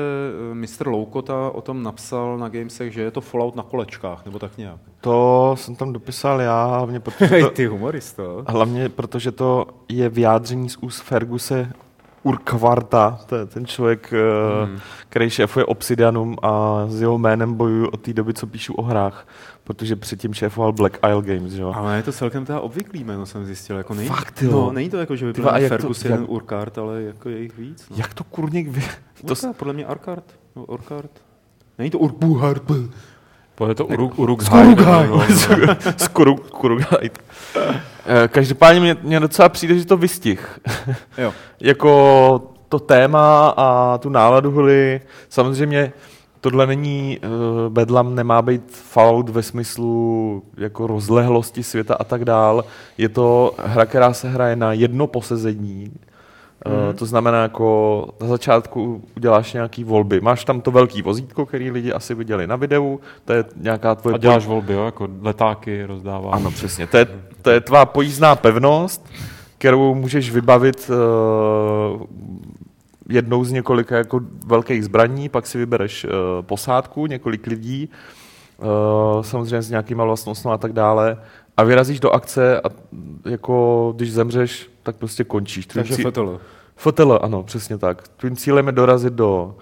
Mr. Loukota o tom napsal na Gamesech, že je to Fallout na kolečkách, nebo tak nějak. To jsem tam dopisal já, hlavně protože to, ty humoristo. hlavně protože to je vyjádření z úst Ferguse Urquharta, to je ten člověk, hmm. který šéfuje Obsidianum a s jeho jménem bojuju od té doby, co píšu o hrách, protože předtím šéfoval Black Isle Games, že jo. Ale je to celkem teda obvyklý jméno, jsem zjistil. Jako není, Fakt, jo? No, není to jako, že by byl jak to- Fergus jak- jeden Urquhart, ale jako je jich víc. No. Jak to kurník vy... To, To podle mě Urquhart. No, Urquhart. Není to Urquhart. Je to Uruk, Uruk Skurugaj. Skuru- Skurugaj. Eh, Každopádně mě, mě docela přijde, že to vystih. Jo. jako to téma a tu náladu hry. Samozřejmě tohle není, uh, Bedlam nemá být Fallout ve smyslu jako rozlehlosti světa a tak dál. Je to hra, která se hraje na jedno posezení. Uh, to znamená, jako na začátku uděláš nějaký volby. Máš tam to velký vozítko, který lidi asi viděli na videu, to je nějaká tvoje A děláš volby, jo, jako letáky rozdáváš. ano, přesně. To je, to je tvá pojízdná pevnost, kterou můžeš vybavit uh, jednou z několika jako velkých zbraní, pak si vybereš uh, posádku, několik lidí, uh, samozřejmě s nějakýma vlastnostmi a tak dále, a vyrazíš do akce a jako když zemřeš, tak prostě končíš. Tvým Takže cí- FTL. FTL, ano, přesně tak. Tvým cílem je dorazit do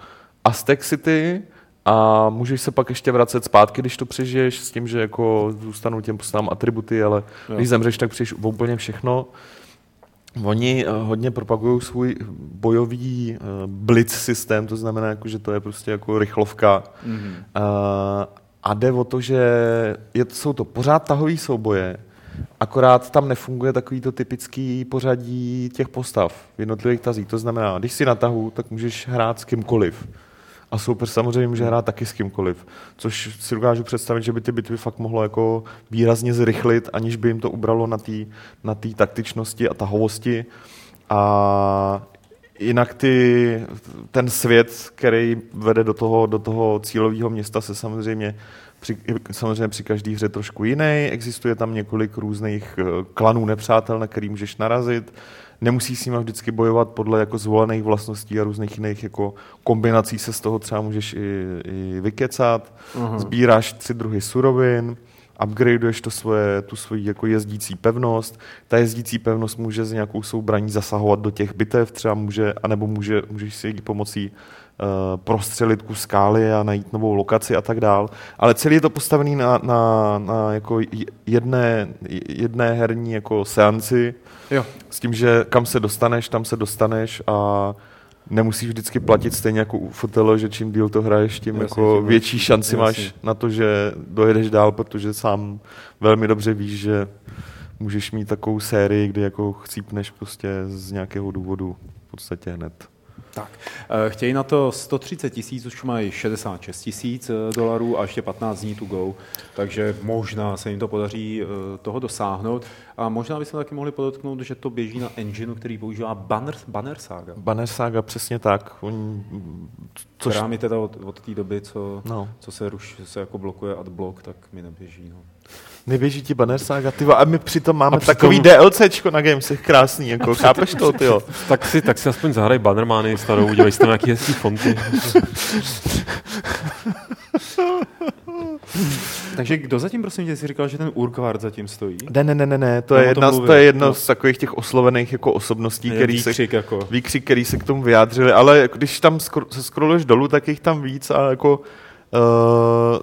Aztec City a můžeš se pak ještě vracet zpátky, když to přežiješ, s tím, že jako zůstanou těm postavám atributy, ale Jo. když zemřeš, tak přijdeš úplně všechno. Oni eh, hodně propagují svůj bojový uh, blitz systém, to znamená, jako, že to je prostě jako rychlovka. Mhm. Uh, a jde o to, že je, jsou to pořád tahový souboje, akorát tam nefunguje takový to typický pořadí těch postav v jednotlivých tazích. To znamená, když si na tahu, tak můžeš hrát s kýmkoliv. A super samozřejmě může hrát taky s kýmkoliv. Což si dokážu představit, že by ty bitvy fakt mohlo jako výrazně zrychlit, aniž by jim to ubralo na té na tý taktičnosti a tahovosti. A jinak ty, ten svět, který vede do toho, do toho cílového města, se samozřejmě při, samozřejmě při každé hře trošku jiný. Existuje tam několik různých eh, klanů nepřátel, na který můžeš narazit. Nemusí s nimi vždycky bojovat podle jako zvolených vlastností a různých jiných jako kombinací se z toho třeba můžeš i, i vykecat. Aha. Sbíráš tři druhy surovin, upgradeuješ to svoje, tu svoji jako jezdící pevnost. Ta jezdící pevnost může s nějakou soubraní zasahovat do těch bitev, třeba může, anebo může, můžeš si jí pomocí uh, prostřelit kus skály a najít novou lokaci a tak dál. Ale celý je to postavený na, na, na jako jedné, jedné herní jako seanci, Jo. s tím, že kam se dostaneš, tam se dostaneš a nemusíš vždycky platit stejně jako u FTL, že čím díl to hraješ, tím Jasně, jako větší šanci Jasně. máš na to, že dojedeš dál, protože sám velmi dobře víš, že můžeš mít takovou sérii, kdy jako chcípneš prostě z nějakého důvodu v podstatě hned. Tak, eh, chtějí na to 130 tisíc, už mají 66 tisíc eh, dolarů a ještě 15 dní to go, takže možná se jim to podaří eh, toho dosáhnout. A možná bychom taky mohli podotknout, že to běží na engineu, který používá Banner, Banner Saga. Banner Saga, přesně tak. Oni, což... Která mi teda od, od té doby, co, no. co se, ruš, se jako blokuje adblock, tak mi neběží. No. Neběží ti Banner Saga, ty a my přitom máme přitom... takový DLCčko na Gamesech krásný, jako chápeš to, ty tak si, tak si aspoň zahraj Bannermány starou, udělej si tam nějaký hezký fonty. Takže kdo zatím, prosím tě, si říkal, že ten Urquhart zatím stojí? Ne, ne, ne, ne, ne. to, je, jedna, to je jedno no. z takových těch oslovených jako osobností, který výkřik, se, jako. výkřik, který se k tomu vyjádřili, ale když tam skro, se scrolluješ dolů, tak jich tam víc a jako uh,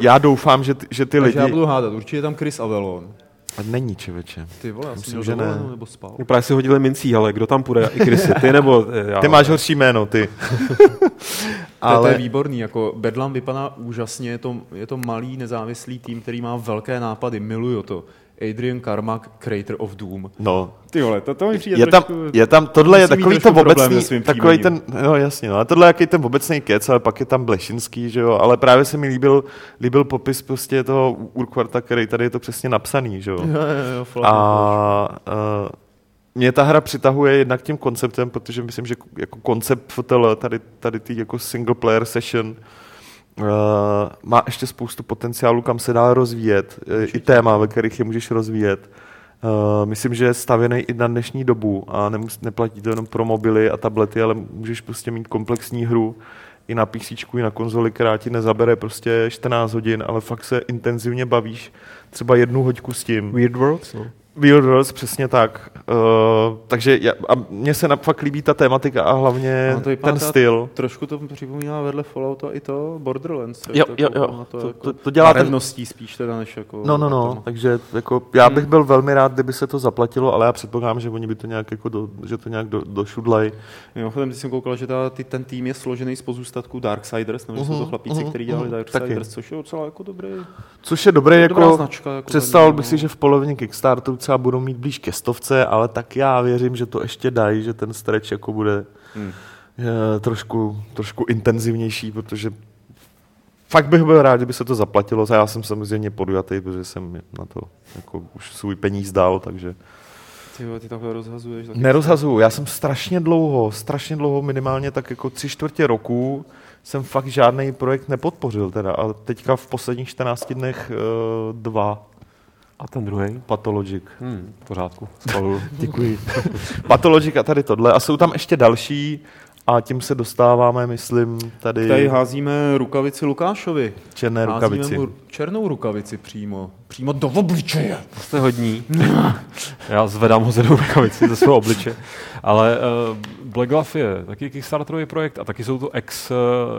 já doufám, že, ty, že ty Takže lidi... já budu hádat, určitě je tam Chris Avelon. A není, čeveče. Ty vole, já Myslím, že ne. nebo spal. Mě právě si hodili mincí, ale kdo tam půjde? I Chrisy, ty nebo já? Ty máš horší jméno, ty. ale... To, je výborný, jako Bedlam vypadá úžasně, je to, je to malý nezávislý tým, který má velké nápady, miluju to. Adrian Carmack, Creator of Doom. No. Ty vole, to, to mi přijde je tam, trošku, je tam, tohle je takový to obecný, takový ten, no jasně, no, ale tohle je jaký ten obecný kec, ale pak je tam Blešinský, že jo, ale právě se mi líbil, líbil popis prostě toho Urquarta, který tady je to přesně napsaný, že jo. jo, jo, jo a, a mě ta hra přitahuje jednak tím konceptem, protože myslím, že jako koncept tady, tady ty jako single player session, Uh, má ještě spoustu potenciálu, kam se dá rozvíjet, eh, Určitě. i téma, ve kterých je můžeš rozvíjet. Uh, myslím, že je stavěný i na dnešní dobu a nemus, neplatí to jenom pro mobily a tablety, ale můžeš prostě mít komplexní hru i na PC, i na konzoli, která ti nezabere prostě 14 hodin, ale fakt se intenzivně bavíš třeba jednu hoďku s tím. Weird Worlds? No. Wilders, přesně tak. Uh, takže já, a mně se fakt líbí ta tematika a hlavně no to ten styl. Trošku to připomíná vedle Falloutu i to Borderlands. Jo, jo, jo. To, to, jako to, to dělá ten... spíš teda než jako... No, no, no, takže jako, já bych hmm. byl velmi rád, kdyby se to zaplatilo, ale já předpokládám, že oni by to nějak jako, do, že to nějak do, došudlají. Mimochodem, když jsem koukal, že ta, ty, ten tým je složený z pozůstatků Darksiders, nebo uh-huh, jsou to mhm, chlapíci, uh-huh, kteří dělali uh-huh, Darksiders, což je docela jako dobrý. Což je dobré, jako, značka, jako představil bych si, no. že v polovině Kickstarteru třeba budou mít blíž ke stovce, ale tak já věřím, že to ještě dají, že ten stretch jako bude hmm. je, trošku, trošku intenzivnější, protože fakt bych byl rád, kdyby se to zaplatilo. Já jsem samozřejmě podujatý, protože jsem na to jako už svůj peníz dal, takže... Ty, ty takhle rozhazuješ? Tak Nerozhazuju, já jsem strašně dlouho, strašně dlouho, minimálně tak jako tři čtvrtě roku, jsem fakt žádný projekt nepodpořil teda. A teďka v posledních 14 dnech uh, dva. A ten druhý? Pathologic. Hmm, v pořádku. Děkuji. Pathologic a tady tohle. A jsou tam ještě další a tím se dostáváme, myslím, tady... Tady házíme rukavici Lukášovi. Černé házíme rukavici. Mu černou rukavici přímo. Přímo do obličeje. To jste hodní. Já zvedám hozenou rukavici ze svého obliče. Ale uh, Black Glove je taky Kickstarterový projekt a taky jsou to ex uh,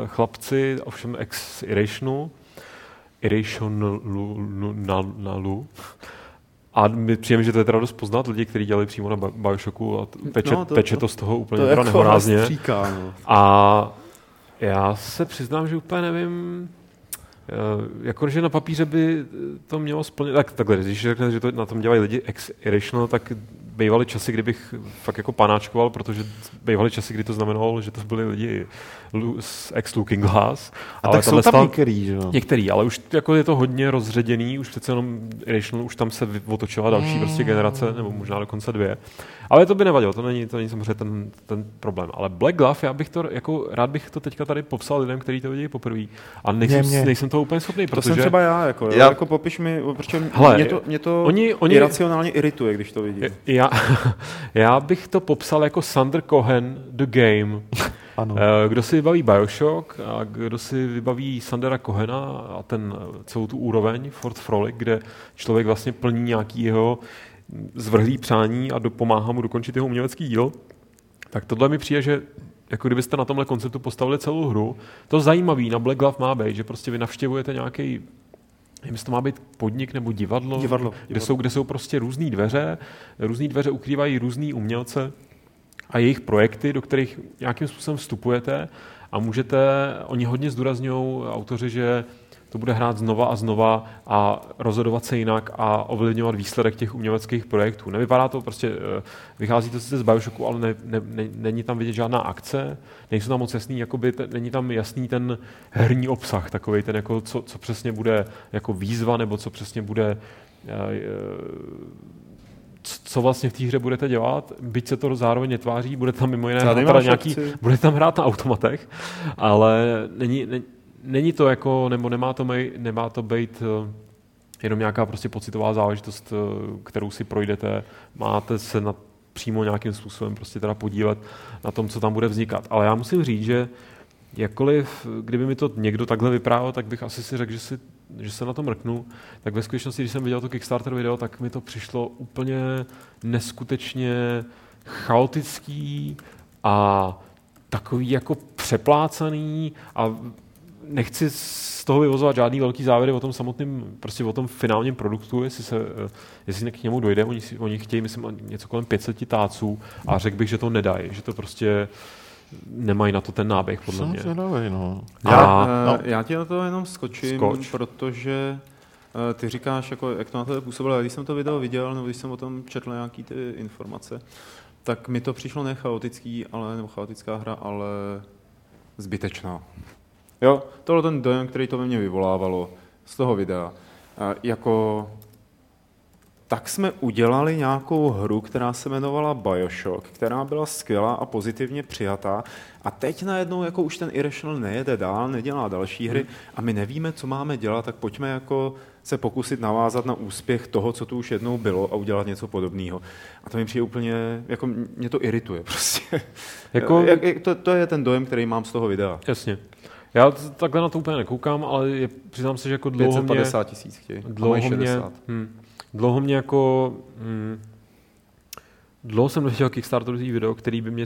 chlapci, ovšem ex Irationu Irrationalu. A mi přijeme, že to je teda dost poznat lidi, kteří dělali přímo na Bioshocku a teče, no, to, teče to z toho úplně to jako nehorázně. Stříká, no. A já se přiznám, že úplně nevím, eh, jakože na papíře by to mělo splnit, tak takhle, když řeknete, že to na tom dělají lidi ex irrational, tak bývaly časy, kdybych fakt jako panáčkoval, protože bývaly časy, kdy to znamenalo, že to byli lidi z ex Looking Glass. A ale tak jsou tam některý, že jo? Některý, ale už jako je to hodně rozředěný, už přece jenom Irrational, už tam se otočila další mm. prostě generace, nebo možná dokonce dvě. Ale to by nevadilo, to není, to není samozřejmě ten, ten problém. Ale Black Glove, já bych to, jako, rád bych to teďka tady popsal lidem, kteří to vidí poprvé. A nejsem, mě, mě. nejsem toho úplně schopný, protože... To jsem třeba já, jako, já... jako popiš mi, protože Hele, mě to, mě to oni, oni, iracionálně irituje, když to vidím. Já, já bych to popsal jako Sander Cohen, The Game. Ano. Eh, kdo si vybaví Bioshock a kdo si vybaví Sandera Kohena a ten, celou tu úroveň Fort Frolic, kde člověk vlastně plní nějaký jeho zvrhlý přání a pomáhá mu dokončit jeho umělecký díl, tak tohle mi přijde, že jako kdybyste na tomhle konceptu postavili celou hru, to zajímavý na Black Glove má být, že prostě vy navštěvujete nějaký Nevím, to má být podnik nebo divadlo, divadlo, kde, divadlo. Jsou, kde jsou prostě různé dveře, různé dveře ukrývají různý umělce a jejich projekty, do kterých nějakým způsobem vstupujete a můžete, oni hodně zdůrazňují autoři, že to bude hrát znova a znova a rozhodovat se jinak a ovlivňovat výsledek těch uměleckých projektů. Nevypadá to prostě, eh, vychází to sice z Bioshocku, ale ne, ne, ne, není tam vidět žádná akce, nejsou tam moc jasný, jakoby, te, není tam jasný ten herní obsah, takový ten, jako, co, co přesně bude jako výzva, nebo co přesně bude co vlastně v té hře budete dělat, byť se to zároveň netváří, bude tam mimo jiné teda nějaký, bude tam hrát na automatech, ale není, není, není to jako, nebo nemá to, mej, nemá to být eh, jenom nějaká prostě pocitová záležitost, eh, kterou si projdete, máte se na přímo nějakým způsobem prostě teda podívat na tom, co tam bude vznikat. Ale já musím říct, že jakkoliv, kdyby mi to někdo takhle vyprávěl, tak bych asi si řekl, že, si, že se na to mrknu. Tak ve skutečnosti, když jsem viděl to Kickstarter video, tak mi to přišlo úplně neskutečně chaotický a takový jako přeplácaný a nechci z toho vyvozovat žádný velký závěry o tom samotném, prostě o tom finálním produktu, jestli, se, jestli k němu dojde. Oni, oni chtějí, myslím, něco kolem 500 táců a řekl bych, že to nedají, že to prostě nemají na to ten náběh, podle mě. Zvědavý, no. Já, a, no. já ti na to jenom skočím, Skoč. protože uh, ty říkáš, jako, jak to na to působilo. Když jsem to video viděl, nebo když jsem o tom četl nějaký ty informace, tak mi to přišlo nechaotický, ale, nebo chaotická hra, ale zbytečná. Jo, tohle ten dojem, který to ve mně vyvolávalo z toho videa. Uh, jako tak jsme udělali nějakou hru, která se jmenovala Bioshock, která byla skvělá a pozitivně přijatá. A teď najednou jako už ten Irrational nejede dál, nedělá další hry a my nevíme, co máme dělat, tak pojďme jako se pokusit navázat na úspěch toho, co tu už jednou bylo a udělat něco podobného. A to mi přijde úplně, jako mě to irituje prostě. Jako... Jak, to, to je ten dojem, který mám z toho videa. Jasně. Já takhle na to úplně nekoukám, ale je, přiznám se, že jako dlouho 550 tisíc chtějí. Dlouho mě, hm, dlouho mě jako... Hm, dlouho jsem neviděl Kickstarterový video, který by mě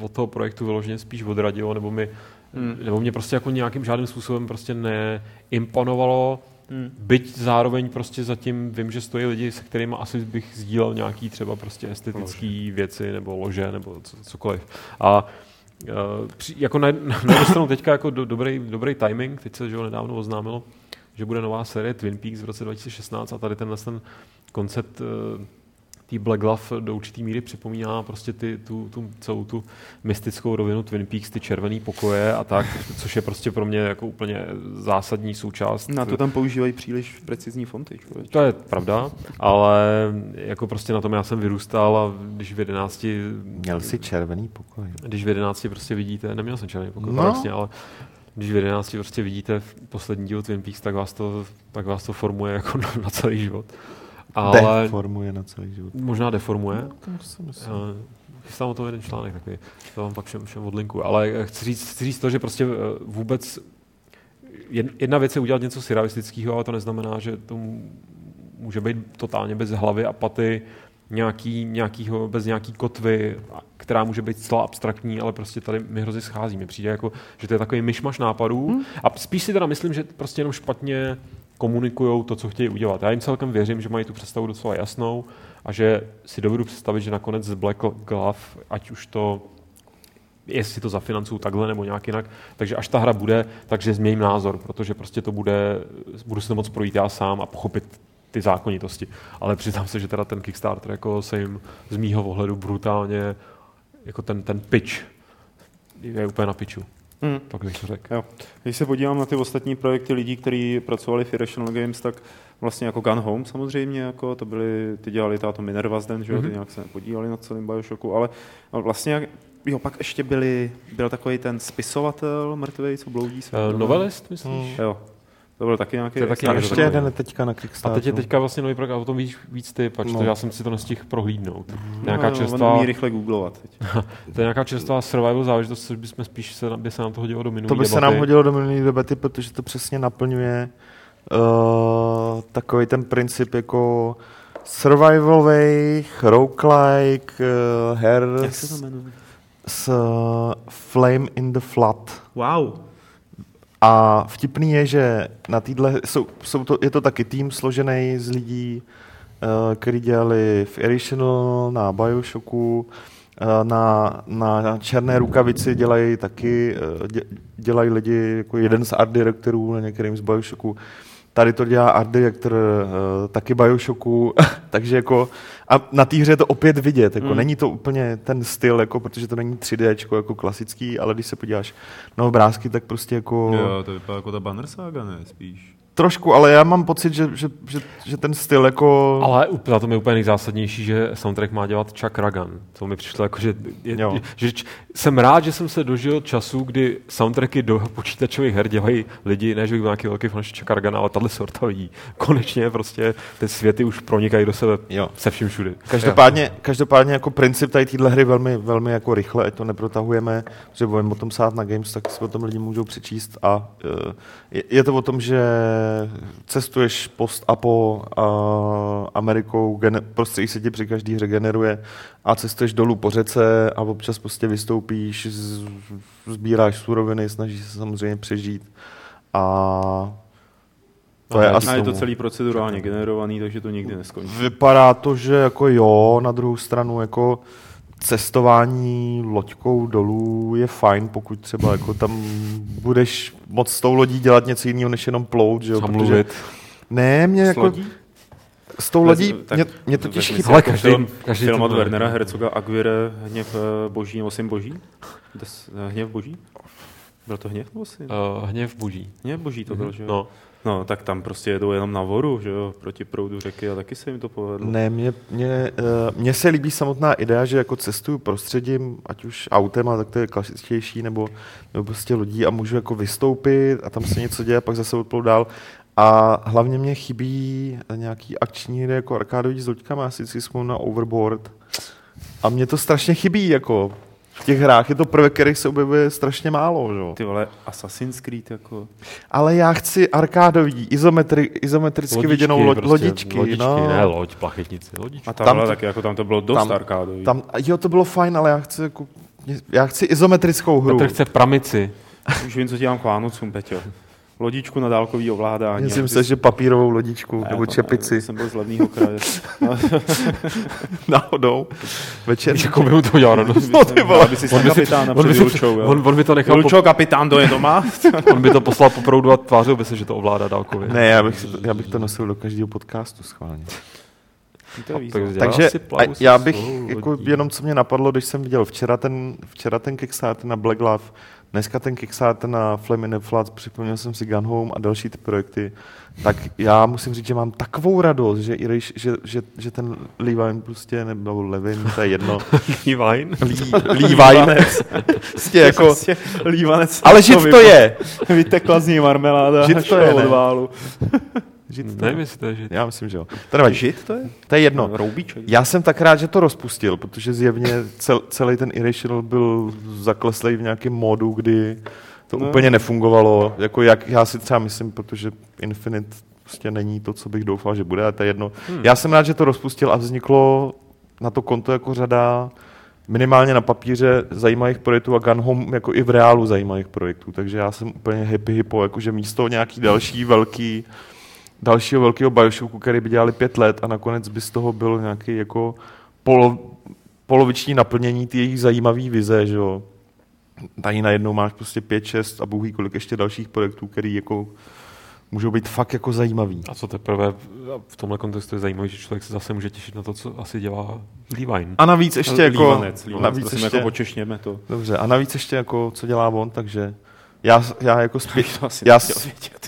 od toho projektu vyloženě spíš odradilo, nebo mi hmm. nebo mě prostě jako nějakým žádným způsobem prostě neimponovalo, hmm. byť zároveň prostě zatím vím, že stojí lidi, se kterými asi bych sdílel nějaký třeba prostě estetické věci, nebo lože, nebo co, cokoliv. A uh, jako na, na jednu stranu teďka jako do, dobrý, dobrý timing, teď se že ho nedávno oznámilo, že bude nová série Twin Peaks v roce 2016 a tady tenhle ten koncept uh, tý Black Glove do určitý míry připomíná prostě ty, tu, tu, celou tu mystickou rovinu Twin Peaks, ty červený pokoje a tak, což je prostě pro mě jako úplně zásadní součást. Na to tam používají příliš precizní fonty. Člověč. To je pravda, ale jako prostě na tom já jsem vyrůstal a když v jedenácti... Měl jsi červený pokoj. Když v jedenácti prostě vidíte, neměl jsem červený pokoj, no. vlastně, ale když v 11 prostě vidíte poslední díl Twin Peaks, tak vás to, tak vás to formuje jako na, na celý život. Ale deformuje na celý život. Možná deformuje. No, to Chystám o tom jeden článek takový, to vám pak všem, všem odlinku. Ale chci říct, chci říct to, že prostě eh, vůbec jedna věc je udělat něco surrealistického, ale to neznamená, že to může být totálně bez hlavy a paty, nějaký, nějakýho, bez nějaký kotvy, která může být zcela abstraktní, ale prostě tady mi hrozně schází. Mi přijde jako, že to je takový myšmaš nápadů hmm. a spíš si teda myslím, že prostě jenom špatně komunikují to, co chtějí udělat. Já jim celkem věřím, že mají tu představu docela jasnou a že si dovedu představit, že nakonec z Black Glove, ať už to jestli to zafinancují takhle nebo nějak jinak, takže až ta hra bude, takže změním názor, protože prostě to bude, budu si to moc projít já sám a pochopit ty zákonitosti. Ale přiznám se, že teda ten Kickstarter jako se jim z mýho ohledu brutálně jako ten, ten pitch je úplně na piču. Hmm. Tak bych to řekl. Jo. Když se podívám na ty ostatní projekty lidí, kteří pracovali v Irrational Games, tak vlastně jako Gun Home samozřejmě, jako to byli, ty dělali táto Minerva Den, že jo, mm-hmm. ty nějak se nepodívali na celém Bioshocku, ale vlastně Jo, pak ještě byli, byl takový ten spisovatel mrtvý, co bloudí Uh, novelist, myslíš? Hmm. Jo, to byl taky nějaký... To je taky a ještě jeden teďka na Kickstarteru. A teď je teďka vlastně nový projekt, a o tom víc, víc ty, pač, no. to já jsem si to nestihl prohlídnout. No, nějaká no, čerstvá... On rychle googlovat teď. to je nějaká čerstvá survival záležitost, což bychom spíš se, by se nám to hodilo do minulé To by debaty. se nám hodilo do minulé debaty, protože to přesně naplňuje uh, takový ten princip jako survivalových, roguelike, uh, her Jak se to jmenuje? s uh, Flame in the Flood. Wow. A vtipný je, že na týdle jsou, jsou to, je to taky tým složený z lidí, uh, který dělali v Irrational, na Bioshocku Eh, Na, na černé rukavici dělají taky, eh, dě- dělají lidi, jako jeden z art direktorů na některým z Bioshocku. Tady to dělá art director uh, taky Bioshocku, takže jako a na té hře je to opět vidět, jako Mm. není to úplně ten styl, jako, protože to není 3D jako klasický, ale když se podíváš na obrázky, tak prostě jako Jo, to vypadá jako ta Banner Saga, ne, spíš. Trošku, ale já mám pocit, že, že, že, že ten styl jako... Ale na tom je úplně nejzásadnější, že soundtrack má dělat Chuck Ragan. To mi přišlo jako, že, je, Jo. že č- jsem rád, že jsem se dožil času, kdy soundtracky do počítačových her dělají lidi, ne, že bych byl nějaký velký fanoušek Chucka Ragana, ale tahle sorta lidí. Konečně prostě ty světy už pronikají do sebe Jo. se vším všudy. Každopádně, každopádně jako princip tady téhle hry velmi, velmi jako rychle, ať to neprotahujeme, že budeme o tom sát na Games, tak si o tom lidi můžou přečíst a eh, je, je to o tom, že cestuješ post a po Amerikou, gene, prostředí se ti při každý hře generuje a cestuješ dolů po řece a občas prostě vystoupíš, z, sbíráš suroviny, snažíš se samozřejmě přežít a to je A asi je to celý procedurálně generovaný, takže to nikdy neskončí. Vypadá to, že jako jo, na druhou stranu jako cestování loďkou dolů je fajn, pokud třeba jako tam budeš moc s tou lodí dělat něco jiného, než jenom plout, že jo? Protože-. Ne, mě S jako lodí? s tou lodí, mě, mě totiž chybí. Ale jako každý- film, každý film od. Wernera Herzoga Aguirre, Hněv eh, boží nebo syn boží? Eh, hněv boží? Byl to hněv nebo syn? Uh, hněv boží. Hněv boží to byl, že jo? No. No, tak tam prostě jedou jenom na voru, že jo, proti proudu řeky a taky se jim to povedlo. Ne, mně, mně, uh, mně se líbí samotná idea, že jako cestuju prostředím, ať už autem, a tak to je klasičtější, nebo, nebo prostě lodí a můžu jako vystoupit a tam se něco děje a pak zase odplout dál. A hlavně mě chybí nějaký akční hry jako arkádový s loďkama, já si vždycky na Overboard. A mě to strašně chybí, jako v těch hrách je to prvek, který se objevuje strašně málo, že? jo. Ty vole, Assassin's Creed jako... Ale já chci arkádový, izometri, izometricky viděnou loď, prostě, lodičky, lodičky, no. ne loď, plachetnici, lodičky. A tam, Tam taky, jako tam to bylo dost tam- arkádový. Tam, jo, to bylo fajn, ale já chci jako, já chci izometrickou hru. Petr chce pramici. Už vím, co dělám k Vánocům, Peťo. Lodičku na dálkový ovládání. Myslím se, že papírovou lodičku Ne, nebo to ne, čepici Jsem byl z levného kraje. náhodou. Večer. Víš, jako by mu to udělal radost. No ty vole. Aby si On se by si- on by si- jo. On, on by to nechal, po, Julčo, kapitán, to je doma. on by to poslal po proudu a tvářil by se, že to ovládá dálkově. Ne, já bych, já bych to nosil do každého podcastu schválně. To je výzva. Takže Takže si a já bych, jako jenom co mě napadlo, když jsem viděl včera ten, včera ten Kickstarter na Black Love, dneska ten Kickstarter na Flame the Floods, připomněl jsem si Gun Home a další ty projekty, tak já musím říct, že mám takovou radost, že, i když, že, že, že ten Levine prostě, nebo Levin, to je jedno, Wine. Levine, prostě jako, Prostě lívanec. ale žid to je. Vytekla z ní marmeláda. Žid to je, od ne? válu. Žid to Nevím, je. jestli to je žid. Já myslím, že jo. To nevadí. Žid to je? To je jedno. Roubíček. Já jsem tak rád, že to rozpustil, protože zjevně cel, celý ten Irrational byl zakleslej v nějakém módu, kdy to no. úplně nefungovalo. Jako jak já si třeba myslím, protože Infinite prostě není to, co bych doufal, že bude, ale to je jedno. Hmm. Já jsem rád, že to rozpustil a vzniklo na to konto jako řada minimálně na papíře zajímavých projektů a Gun Home jako i v reálu zajímavých projektů, takže já jsem úplně happy hippo, jakože místo nějaký další velký dalšího velkého Bioshocku, který by dělali pět let a nakonec by z toho byl nějaký jako polo, poloviční naplnění ty jejich zajímavý vize, že jo. Tady najednou máš prostě pět, šest a bůh ví kolik ještě dalších projektů, který jako můžou být fakt jako zajímavý. A co teprve v tomhle kontextu je zajímavé, že člověk se zase může těšit na to, co asi dělá Levine. A navíc ještě jako... Lívanec, lívanec, navíc prosím, ještě, jako počešněme to. Dobře, a navíc ještě jako, co dělá on, takže já, já jako zpět, já,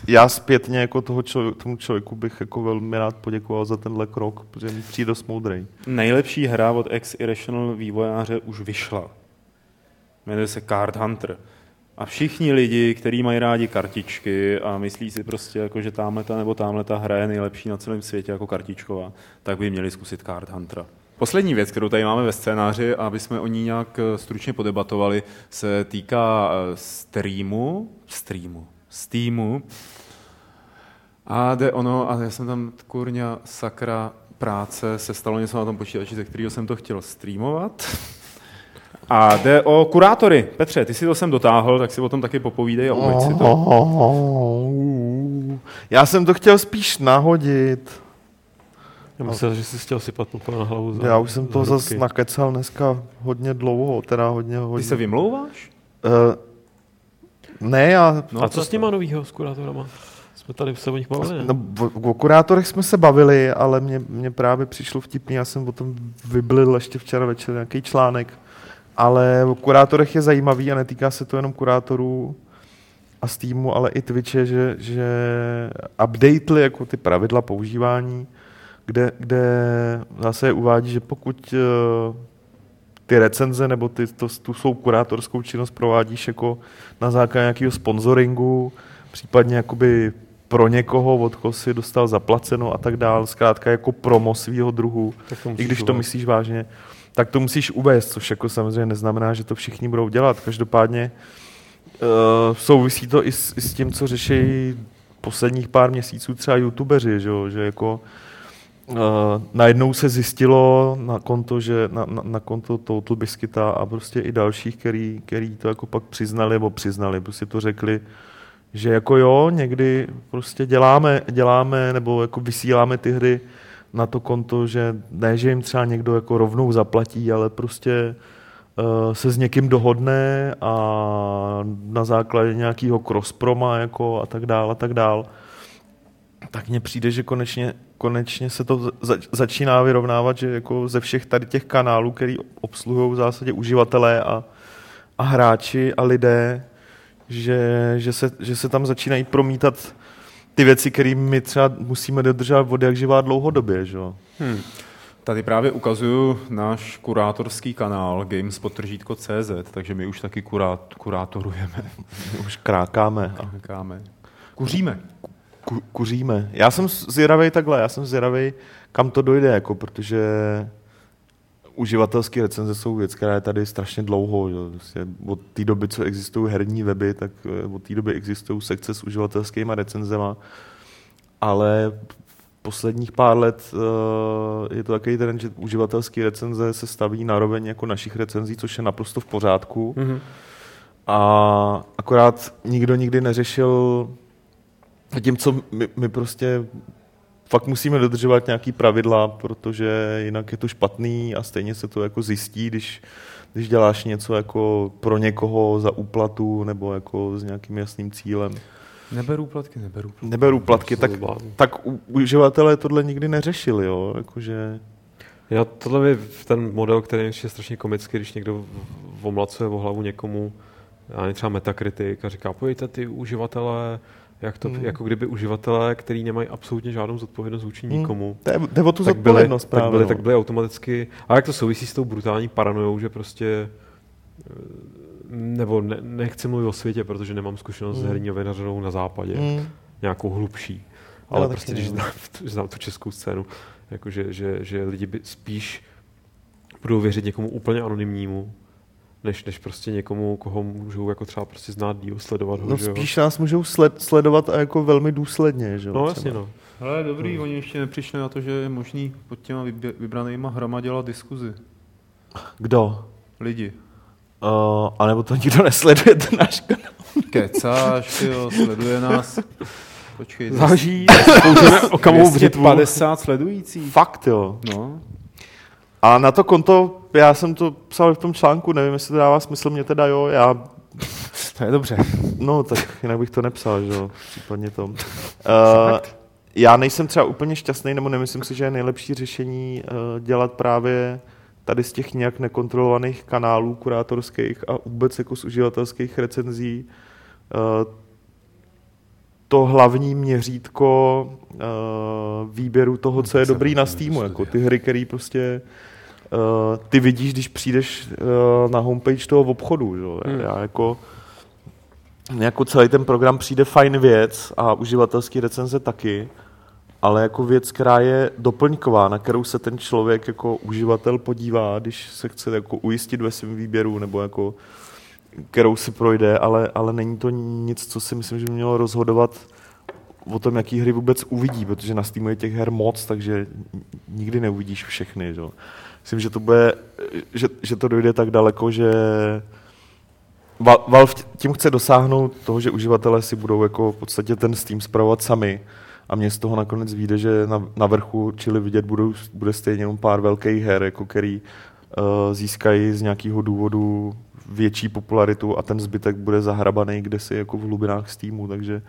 já zpětně jako toho člověk, tomu člověku bych jako velmi rád poděkoval za tenhle krok, protože mi přijde dost moudrej. Nejlepší hra od ex Irrational vývojáře už vyšla. Jmenuje se Card Hunter. A všichni lidi, kteří mají rádi kartičky a myslí si prostě, jako, že tamhle ta nebo tamhle ta hra je nejlepší na celém světě jako kartičková, tak by měli zkusit Card Huntera. Poslední věc, kterou tady máme ve scénáři, aby jsme o ní nějak eh, stručně podebatovali, se týká eh, streamu, streamu, Steamu. A jde ono, a já jsem tam kurňa sakra práce, se stalo něco na tom počítači, ze kterého jsem to chtěl streamovat. A jde o kurátory. Petře, ty si to sem dotáhl, tak si o tom taky popovídej a si to. Já jsem to chtěl spíš nahodit. Já myslel, že jsi chtěl sypat popel na hlavu. Za, Já už jsem za to zase nakecal dneska hodně dlouho, teda hodně, hodně. Ty se vymlouváš? Uh, ne, já... No, A co s těma novýho s kurátorama? Jsme tady se o nich bavili, ne? No, o, kurátorech jsme se bavili, ale mě, mě právě přišlo vtipný, já jsem o tom vyblil ještě včera večer nějaký článek, ale o kurátorech je zajímavý a netýká se to jenom kurátorů a Steamu, ale i Twitche, že, že updately jako ty pravidla používání, kde, kde zase uvádí, že pokud eh, ty recenze nebo ty, to, tu svou kurátorskou činnost provádíš jako na základě nějakého sponsoringu, případně jakoby pro někoho, od koho si dostal zaplaceno a tak dál, zkrátka jako promo svýho druhu, i když to uvést. myslíš vážně, tak to musíš uvést, což jako samozřejmě neznamená, že to všichni budou dělat. Každopádně uh, souvisí to i s, i s tím, co řeší posledních pár měsíců třeba youtubeři, že, jo? že jako uh, najednou se zjistilo na konto, že na, na, na konto Total Biscuita a prostě i dalších, který, který to jako pak přiznali, nebo přiznali, prostě to řekli, že jako jo, někdy prostě děláme, děláme nebo jako vysíláme ty hry na to konto, že ne, že jim třeba někdo jako rovnou zaplatí, ale prostě uh, se s někým dohodne a na základě nějakého crossproma jako a tak dál a tak dál. Tak mně přijde, že konečně, konečně se to za, začíná vyrovnávat, že jako ze všech tady těch kanálů, který obsluhují v zásadě uživatelé a, a hráči a lidé, že, že, se, že se tam začínají promítat ty věci, které my třeba musíme dodržovat od jak živá dlouhodobě. Že? Hmm. Tady právě ukazuju náš kurátorský kanál games.cz, takže my už taky kurát, kurátorujeme. My Už krákáme a Káme. Kuříme. Ku, kuříme. Já jsem zvědavý takhle, já jsem zvědavý, kam to dojde, jako, protože uživatelské recenze jsou věc, která je tady strašně dlouho. Že? Prostě od té doby, co existují herní weby, tak eh, od té doby existují sekce s uživatelskými recenzema, ale posledních pár let uh, je to takový trend, že uživatelské recenze se staví na roveň jako našich recenzí, což je naprosto v pořádku. Mhm. A akorát nikdo nikdy neřešil tím, co my, my prostě fakt musíme dodržovat nějaký pravidla, protože jinak je to špatný a stejně se to jako zjistí, když, když děláš něco jako pro někoho za úplatu nebo jako s nějakým jasným cílem. Neberu platky, neberu platky. Neberu platky, tak, tak u- uživatelé tohle nikdy neřešili, jo? Jakože, Já tohle je ten model, který je ještě strašně komický, když někdo v- omlacuje o hlavu někomu, nevím, třeba metakritik a říká, pojďte ty uživatelé, jak to, Hmm. jako kdyby uživatelé, kteří nemají absolutně žádnou zodpovědnost vůči Hmm. nikomu, jde o tu tak byli, zodpovědnost tak, byli, no. tak byli automaticky, a jak to souvisí s tou brutální paranojou, že prostě eh, nebo ne, nechci mluvit o světě, protože nemám zkušenost Hmm. s herní novinařinou na západě, Mm. nějakou hlubší. Ale prostě, když no. znám, znám tu českou scénu, jakože, že, že lidi by spíš budou věřit někomu úplně anonymnímu, než, než prostě někomu, koho můžou jako třeba prostě znát díl, sledovat ho, No že jo? spíš nás můžou sled, sledovat a jako velmi důsledně, že jo? No jasně, no. Ale dobrý, oni ještě nepřišli na to, že je možný pod těma vybranýma hrama dělat diskuzi. Kdo? Lidi. Uh, a nebo to nikdo nesleduje, ten náš kanál. Kecáš, jo, sleduje nás. Počkej, Záleží, okamovou břitvu. 250 sledujících. Fakt, jo. No, A na to konto, já jsem to psal v tom článku, nevím, jestli to dává smysl, mě teda jo, já, to je dobře. no tak jinak bych to nepsal, že jo, případně to. Uh, já nejsem třeba úplně šťastný, nebo nemyslím si, že je nejlepší řešení uh, dělat právě tady z těch nějak nekontrolovaných kanálů kurátorských a vůbec jako z uživatelských recenzí uh, to hlavní měřítko uh, výběru toho, co je dobrý na Steamu, jako ty hry, které prostě ty vidíš, když přijdeš uh, na homepage toho obchodu. Že? Hmm. Já jako jako celý ten program přijde fajn věc a uživatelský recenze taky, ale jako věc, která je doplňková, na kterou se ten člověk jako uživatel podívá, když se chce jako ujistit ve svém výběru, nebo jako kterou si projde, ale, ale není to nic, co si myslím, že by mělo rozhodovat o tom, jaký hry vůbec uvidí, protože na Steamu je těch her moc, takže nikdy neuvidíš všechny. Že? Myslím, že to bude, že, že to dojde tak daleko, že Va- Valve tím chce dosáhnout toho, že uživatelé si budou jako v podstatě ten Steam spravovat sami. A mně z toho nakonec vyjde, že na, na vrchu, čili vidět, budou, bude stejně jenom pár velkých her, jako který uh, získají z nějakého důvodu větší popularitu a ten zbytek bude zahrabaný kde si jako v hlubinách Steamu, takže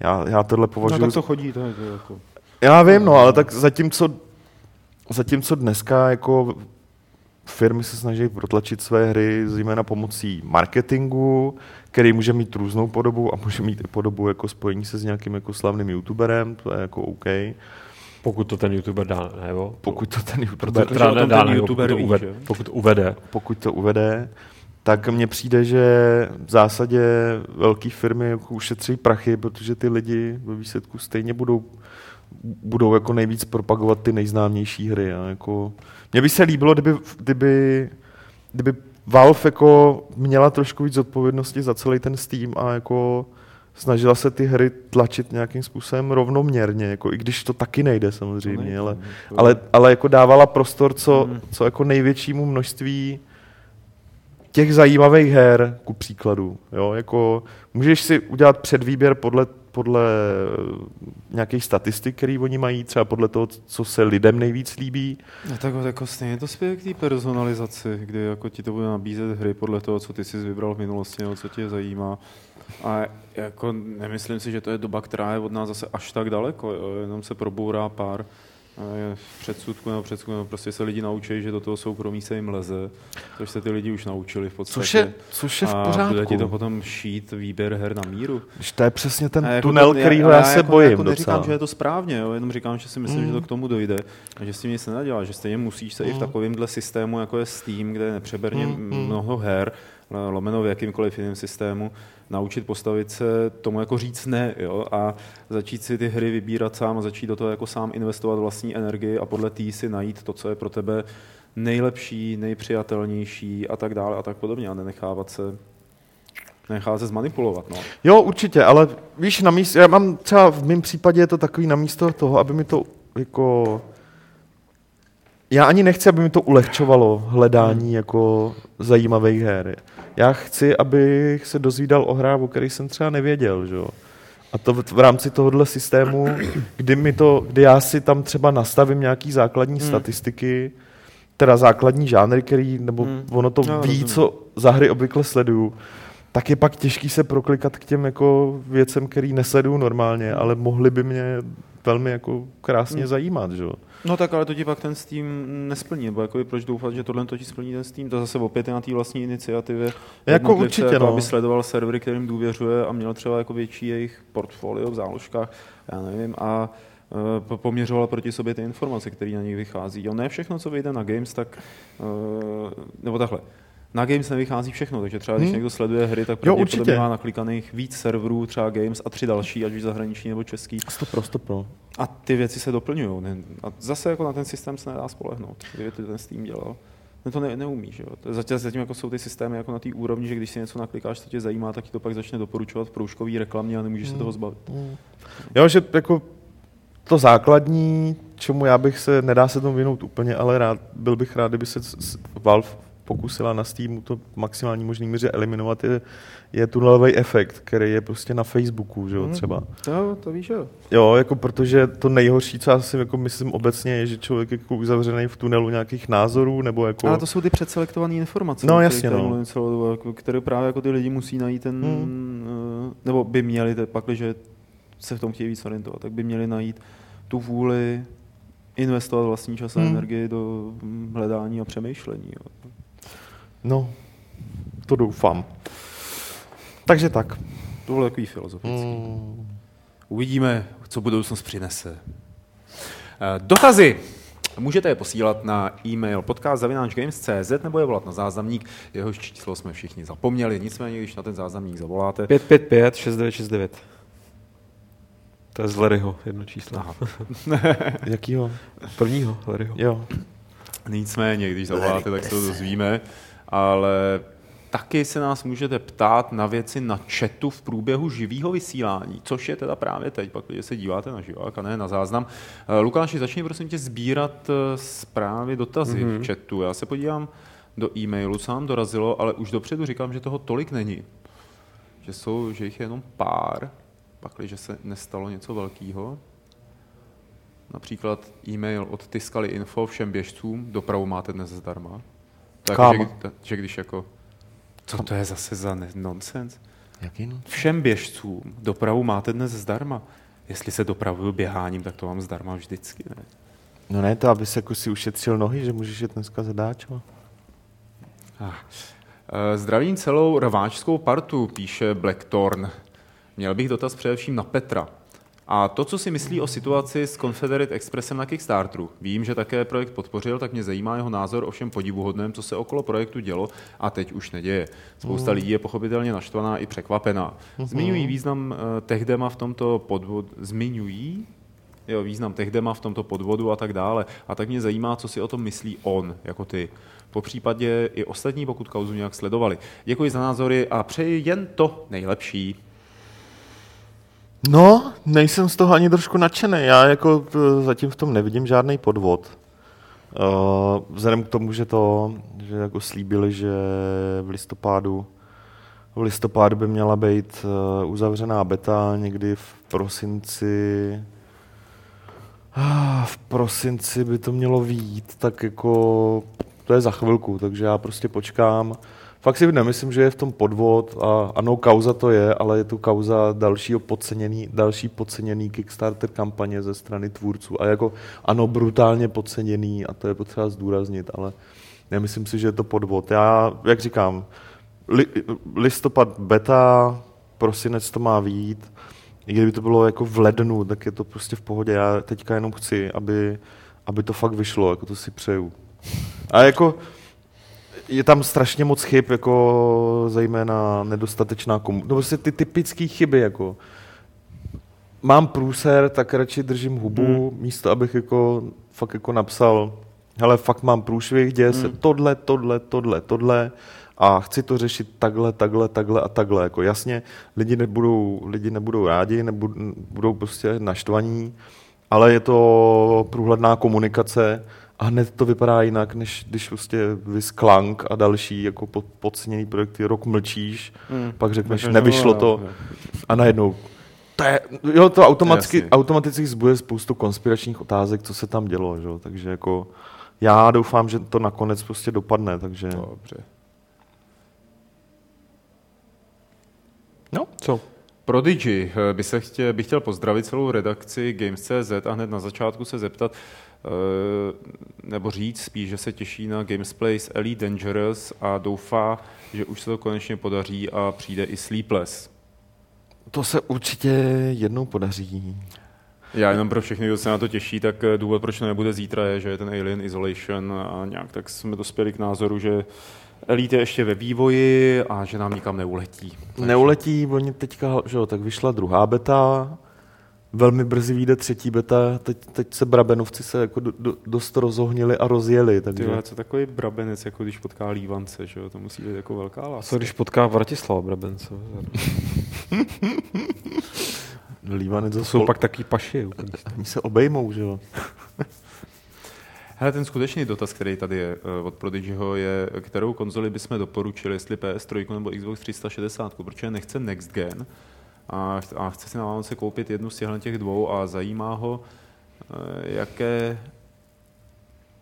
já, já tohle považuji... No tak to chodí, to je, to jako... Já vím, no, ale tak zatímco, zatímco dneska jako firmy se snaží protlačit své hry zejména pomocí marketingu, který může mít různou podobu a může mít i podobu jako spojení se s nějakým jako slavným youtuberem, to je jako OK. Pokud to ten youtuber dá, nebo? Pokud to ten youtuber, Protože Protože o tom dá, ten nebo youtuber pokud to uvede, že? pokud to uvede. pokud to uvede, tak mně přijde, že v zásadě velké firmy jako ušetří prachy, protože ty lidi ve výsledku stejně budou, budou jako nejvíc propagovat ty nejznámější hry. A jako, mně by se líbilo, kdyby, kdyby, kdyby Valve jako měla trošku víc odpovědnosti za celý ten Steam a jako snažila se ty hry tlačit nějakým způsobem rovnoměrně, jako, i když to taky nejde samozřejmě, nejde, ale, no, ale, ale jako dávala prostor co, Mhm. co jako největšímu množství těch zajímavých her, ku příkladu. Jo? Jako, můžeš si udělat předvýběr podle, podle nějakých statistik, které oni mají, třeba podle toho, co se lidem nejvíc líbí. No tak jako stejně to spěje k té personalizaci, kdy jako ti to bude nabízet hry podle toho, co ty jsi vybral v minulosti nebo co tě zajímá. A jako nemyslím si, že to je doba, která je od nás zase až tak daleko, jo? jenom se probourá pár předsudku nebo předsudku, nebo prostě se lidi naučí, že do toho soukromí se jim leze, což se ty lidi už naučili v podstatě. Což je, což je v a bude ti to pořádku. potom šít výběr her na míru. Když to je přesně ten jako tunel, to- kterýho já, se jako, bojím jako neříkám, docela. že je to správně, jo, jenom říkám, že si myslím, Mm. že to k tomu dojde a že s tím nic nenadělá, že stejně musíš se i v Mm. takovémhle systému, jako je Steam, kde je nepřeberně Mm, mm. mnoho her, lomeno v jakýmkoliv jiném systému, naučit postavit se tomu jako říct ne jo, a začít si ty hry vybírat sám a začít do toho jako sám investovat vlastní energii a podle tý si najít to, co je pro tebe nejlepší, nejpřijatelnější a tak dále a tak podobně a nenechávat se nenechávat se zmanipulovat. No. Jo, určitě, ale víš, na místě, já mám třeba v mém případě je to takový na místo toho, aby mi to jako... Já ani nechci, aby mi to ulehčovalo hledání jako zajímavých her. Já chci, abych se dozvídal o hrách, o kterých jsem třeba nevěděl, že. A to v v rámci tohohle systému, kdy, mi to, kdy já si tam třeba nastavím nějaký základní Hmm. statistiky, teda základní žánry, který, nebo Hmm. ono to No, ví, rozumím. co za hry obvykle sleduju, tak je pak těžký se proklikat k těm jako věcem, který nesleduju normálně, ale mohly by mě velmi jako krásně Hmm. zajímat, že. No tak ale to ti pak ten Steam nesplní, nebo jako proč doufat, že tohle to ti splní ten Steam, to zase opět je na té vlastní iniciativě. Jako určitě, jako no. aby sledoval servery, kterým důvěřuje a měl třeba jako větší jejich portfolio v záložkách, já nevím, a eh, po- poměřoval proti sobě ty informace, které na nich vychází. Jo, ne všechno, co vyjde na Games, tak, eh, nebo takhle, na Games nevychází všechno, takže třeba když Hmm. někdo sleduje hry, tak pravděpodobně určitě. má naklikaných víc serverů, třeba Games a tři další, ať už zahraniční nebo český. Stopro, stopro. A ty věci se doplňují. A zase jako na ten systém se nedá spolehnout, kdyby to ten Steam dělal. No to ne, neumí, že jo. To Zatím, zatím jako jsou ty systémy jako na té úrovni, že když si něco naklikáš, co tě zajímá, tak ti to pak začne doporučovat v proužkový reklamě a nemůžeš se toho zbavit. Jo, že jako to základní, čemu já bych se, nedá se tomu vynout úplně, ale rád, byl bych rád, kdyby se Valve pokusila na Steamu to maximální možný míře eliminovat, je, je tunelový efekt, který je prostě na Facebooku, že jo, Mhm. třeba. To, to víš, jo. Jo, jako protože to nejhorší, co já si jako myslím obecně, je, že člověk je jako uzavřený v tunelu nějakých názorů, nebo jako... Ale to jsou ty předselektované informace, No, jasně, tady no. celou dobu, jako- které právě jako ty lidi musí najít ten, Hmm. eh, nebo by měli, te- pak, že se v tom chtějí víc orientovat, tak by měli najít tu vůli investovat vlastní čas a Hmm. energii do hm, hledání a přemýšlení. Jo. No, to doufám. Takže tak. To bylo takový filozofický. Mm. Uvidíme, co budoucnost přinese. Eh, Dotazy! Můžete je posílat na e-mail podcast.games.cz nebo je volat na záznamník, jehož číslo jsme všichni zapomněli. Nicméně, když na ten záznamník zavoláte, 555 6969. To je z Larryho jedno číslo. Aha. Jakýho? Prvního Larryho. Jo. nicméně, když zavoláte, tak se to dozvíme, ale taky se nás můžete ptát na věci na chatu v průběhu živého vysílání, což je teda právě teď, pak když se díváte na živák a ne na záznam. Eh, Lukáši, začni prosím tě sbírat eh, zprávy, dotazy mm-hmm. v chatu. Já se podívám do e-mailu, co nám dorazilo, ale už dopředu říkám, že toho tolik není. Že, jsou, že jich je jenom pár, pak, že se nestalo něco velkého. například e-mail od Tiskali Info všem běžcům, dopravu máte dnes zdarma. Tak, Kam? že, že když jako, co to je zase za nonsens? Jaký no? Všem běžcům dopravu máte dnes zdarma. Jestli se dopravuju běháním, tak to mám zdarma vždycky. Ne? No ne, to aby se jako si ušetřil nohy, že můžeš jet dneska zadáčo. Ah. Eh, Zdravím celou rváčskou partu, píše Blackthorn. Měl bych dotaz především na Petra. A to, co si myslí o situaci s Confederate Expressem na Kickstarteru. Vím, že také projekt podpořil, tak mě zajímá jeho názor o všem podivuhodném, co se okolo projektu dělo a teď už neděje. Spousta lidí je pochopitelně naštvaná i překvapená. Zmiňují význam eh, Techdema v tomto podvodu. Zmiňují jo, význam Techdema v tomto podvodu a tak dále. A tak mě zajímá, co si o tom myslí on, jako ty. Po případě i ostatní, pokud kauzu nějak sledovali. Děkuji za názory a přeji jen to nejlepší. No, nejsem z toho ani trošku nadšený. Já jako eh, zatím v tom nevidím žádný podvod. Uh, vzhledem k tomu, že to, že jako slíbili, že v listopádu v listopádu by měla být uh, uzavřená beta někdy v prosinci v prosinci by to mělo výjít, tak jako to je za chvilku, takže já prostě počkám. Fakt si nemyslím, že je v tom podvod a ano, kauza to je, ale je to kauza dalšího podceněný, další podceněný Kickstarter kampaně ze strany tvůrců a jako ano, brutálně podceněný a to je potřeba zdůraznit, ale nemyslím si, že je to podvod. Já, jak říkám, li, listopad beta, prosinec to má výjít, i kdyby to bylo jako v lednu, tak je to prostě v pohodě. Já teďka jenom chci, aby, aby to fakt vyšlo, jako to si přeju. A jako je tam strašně moc chyb, jako zejména nedostatečná komunikace. No prostě ty typické chyby, jako mám průser, tak radši držím hubu, hmm. místo abych jako fakt jako napsal, hele, fakt mám průšvih, děje se tohle, tohle, tohle, tohle a chci to řešit takhle, takhle, takhle a takhle. Jako jasně, lidi nebudou, lidi nebudou rádi, nebudou, budou prostě naštvaní, ale je to průhledná komunikace a hned to vypadá jinak, než když prostě vysklank a další jako pod, podceněný projekty rok mlčíš, Hmm. pak řekneš, nevyšlo no, to no. a najednou to je, jo, to automaticky, Jasně. automaticky zbuje spoustu konspiračních otázek, co se tam dělo, že? jo, takže jako já doufám, že to nakonec prostě dopadne, takže... Dobře. No, Co? Prodigy eh, by se chtě, bych chtěl pozdravit celou redakci Games.cz a hned na začátku se zeptat, nebo říct spíš, že se těší na Gamesplays Elite Dangerous a doufá, že už se to konečně podaří a přijde i Sleepless. to se určitě jednou podaří. Já jenom pro všechny, kdo se na to těší, tak eh, důvod, proč to nebude zítra, je, že je ten Alien Isolation a nějak tak jsme dospěli k názoru, že Elite je ještě ve vývoji a že nám nikam neuletí. Takže- Neuletí, oni teďka, že jo, tak vyšla druhá beta, velmi brzy vyjde třetí beta, teď, teď se Brabenovci se jako do, do, dost rozohnili a rozjeli, Ty takže... vole, co takový brabenec, jako když potká lívance, že jo? To musí být jako velká láska. Co když potká Vratislava Brabence? Lívanec To jsou pak taky paši. úplně. Oni se obejmou, že jo. Hele, ten skutečný dotaz, který tady je eh, od Prodigyho, je, kterou konzoli bychom doporučili, jestli PS3 nebo Xbox 360, protože nechce Next Gen a, a chce si na Vánoce koupit jednu z těch dvou a zajímá ho, eh, jaké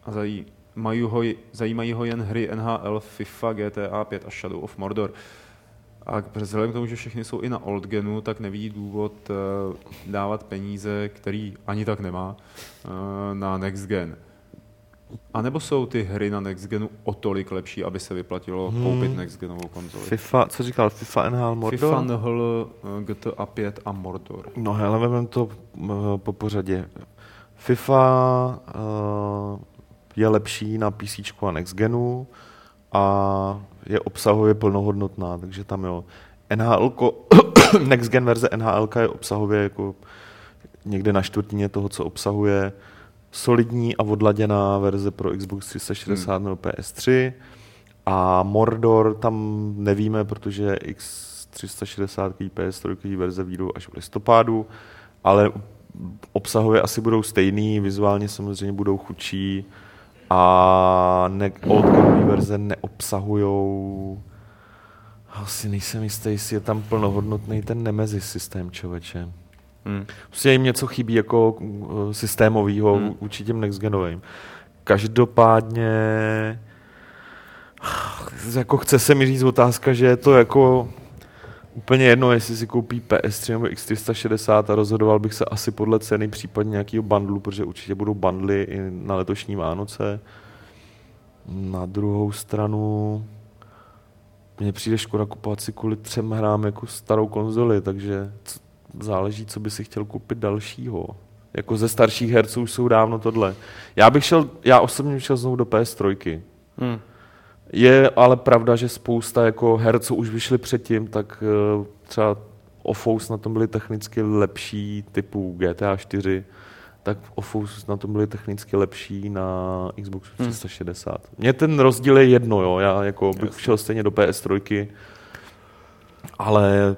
a zají, mají ho, zajímají ho jen hry NHL, FIFA, GTA 5 a Shadow of Mordor. A vzhledem k tomu, že všechny jsou i na old genu, tak nevidí důvod eh, dávat peníze, který ani tak nemá, eh, na next gen. A nebo jsou ty hry na next genu o tolik lepší, aby se vyplatilo Hmm. koupit next genovou konzoli? FIFA, co říkal, FIFA NHL Mordor? FIFA, NHL, eh, GTA 5 a Mordor. No hele, vezmeme to uh, po pořadě. FIFA uh, je lepší na PC a Next Genu a je obsahově plnohodnotná, takže tam jo. NHL, Next Gen verze NHL je obsahově jako někde na čtvrtině toho, co obsahuje solidní a odladěná verze pro Xbox 360 hmm. nebo PS3 a Mordor tam nevíme, protože X360 PS3 verze výjdou až v listopádu, ale obsahově asi budou stejný, vizuálně samozřejmě budou chudší a ne- oldgamové verze neobsahujou asi nejsem jistý, jestli je tam plnohodnotný ten Nemesis systém, člověče. Hmm. Prostě jim něco chybí jako uh, systémového Hmm. vůči těm nextgenovým. Každopádně jako chce se mi říct otázka, že je to jako úplně jedno, jestli si koupí PS3 nebo X360 a rozhodoval bych se asi podle ceny, případně nějakého bundlu, protože určitě budou bundly i na letošní Vánoce. Na druhou stranu mně přijde škoda kupovat si kvůli třem hrám jako starou konzoli, takže záleží, co by si chtěl koupit dalšího. Jako ze starších herců už jsou dávno tohle. Já bych šel, já osobně bych šel znovu do PS3. Hmm. Je ale pravda, že spousta jako her, co už vyšly předtím, tak eh, třeba Ofous na tom byly technicky lepší, typu GTA 4, tak Ofous na tom byly technicky lepší na Xbox Hmm. 360. Mně ten rozdíl je jedno, jo. já jako bych Jasně. šel stejně do PS3, ale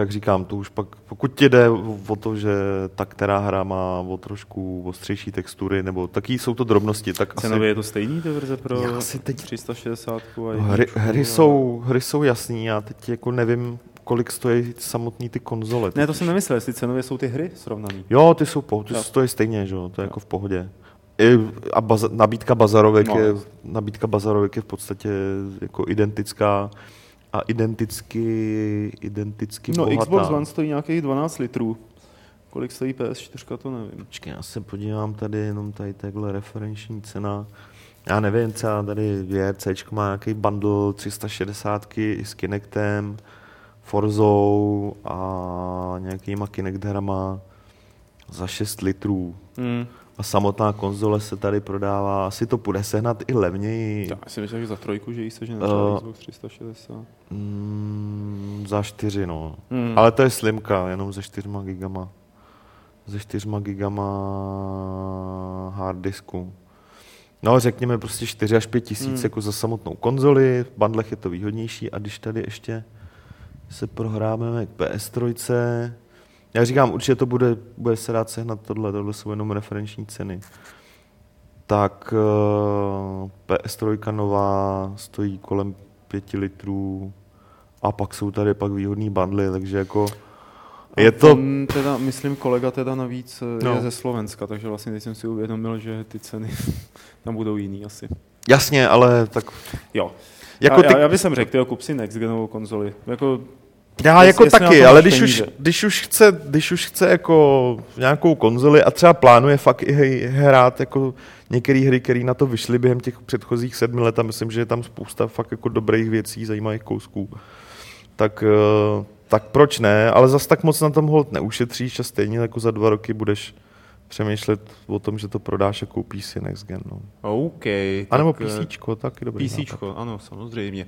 jak říkám, to už pak, pokud ti jde o to, že ta která hra má o trošku ostřejší textury, nebo taky jsou to drobnosti, tak asi... Cenově je to stejný, ty verze pro Já si teď- 360 a No, Hry, hry, a- jsou, hry jsou jasný, já teď jako nevím, kolik stojí samotný ty konzole. Ne, to jsem nemyslel, jestli cenově jsou ty hry srovnaný. Jo, ty jsou po, ty Jo. stojí stejně, že jo, to je jako v pohodě. I, a baza, nabídka bazarovek, no. je, nabídka bazarovek je v podstatě jako identická a identicky, identicky No, bohatá. Xbox One stojí nějakých 12 litrů. Kolik stojí PS4, to nevím. Počkej, já se podívám tady jenom tady takhle referenční cena. Já nevím, třeba tady VRC má nějaký bundle 360 i s Kinectem, Forzou a nějakýma Kinect hrama za 6 litrů. Hmm. A samotná konzole se tady prodává, asi to půjde sehnat i levněji. Já si myslím, že za trojku, že jí se, že třeba Xbox 360. Mm, za 4, no. Hmm. Ale to je slimka, jenom se 4 gigama. Se 4 gigama hard disku. No, řekněme prostě 4 až 5 tisíc Hmm. jako za samotnou konzoli, v bandlech je to výhodnější a když tady ještě se prohráme k PS3, já říkám, určitě to bude, bude se dát sehnat tohle, tohle jsou jenom referenční ceny. Tak uh, PS3 nová stojí kolem 5 litrů a pak jsou tady pak výhodný bundly, takže jako je to... Teda, myslím, kolega teda navíc no. No. je ze Slovenska, takže vlastně teď jsem si uvědomil, že ty ceny tam budou jiný asi. Jasně, ale tak Jo. jako já, ty, já, já bych sem řekl, tyjo, kup si Next Genovou konzoli. Jako, Já Jest- jako taky, ale když už, když, už chce, když už chce jako nějakou konzoli a třeba plánuje fakt i hrát jako některé hry, které na to vyšly během těch předchozích sedmi let a myslím, že je tam spousta fakt jako dobrých věcí, zajímavých kousků, tak, eh, tak proč ne, ale zas tak moc na tom hold neušetříš a stejně jako za dva roky budeš přemýšlet o tom, že to prodáš a koupíš si next gen. No. OK. A nebo tak, eh, PC, taky dobrý. nápad. PC, ano, samozřejmě.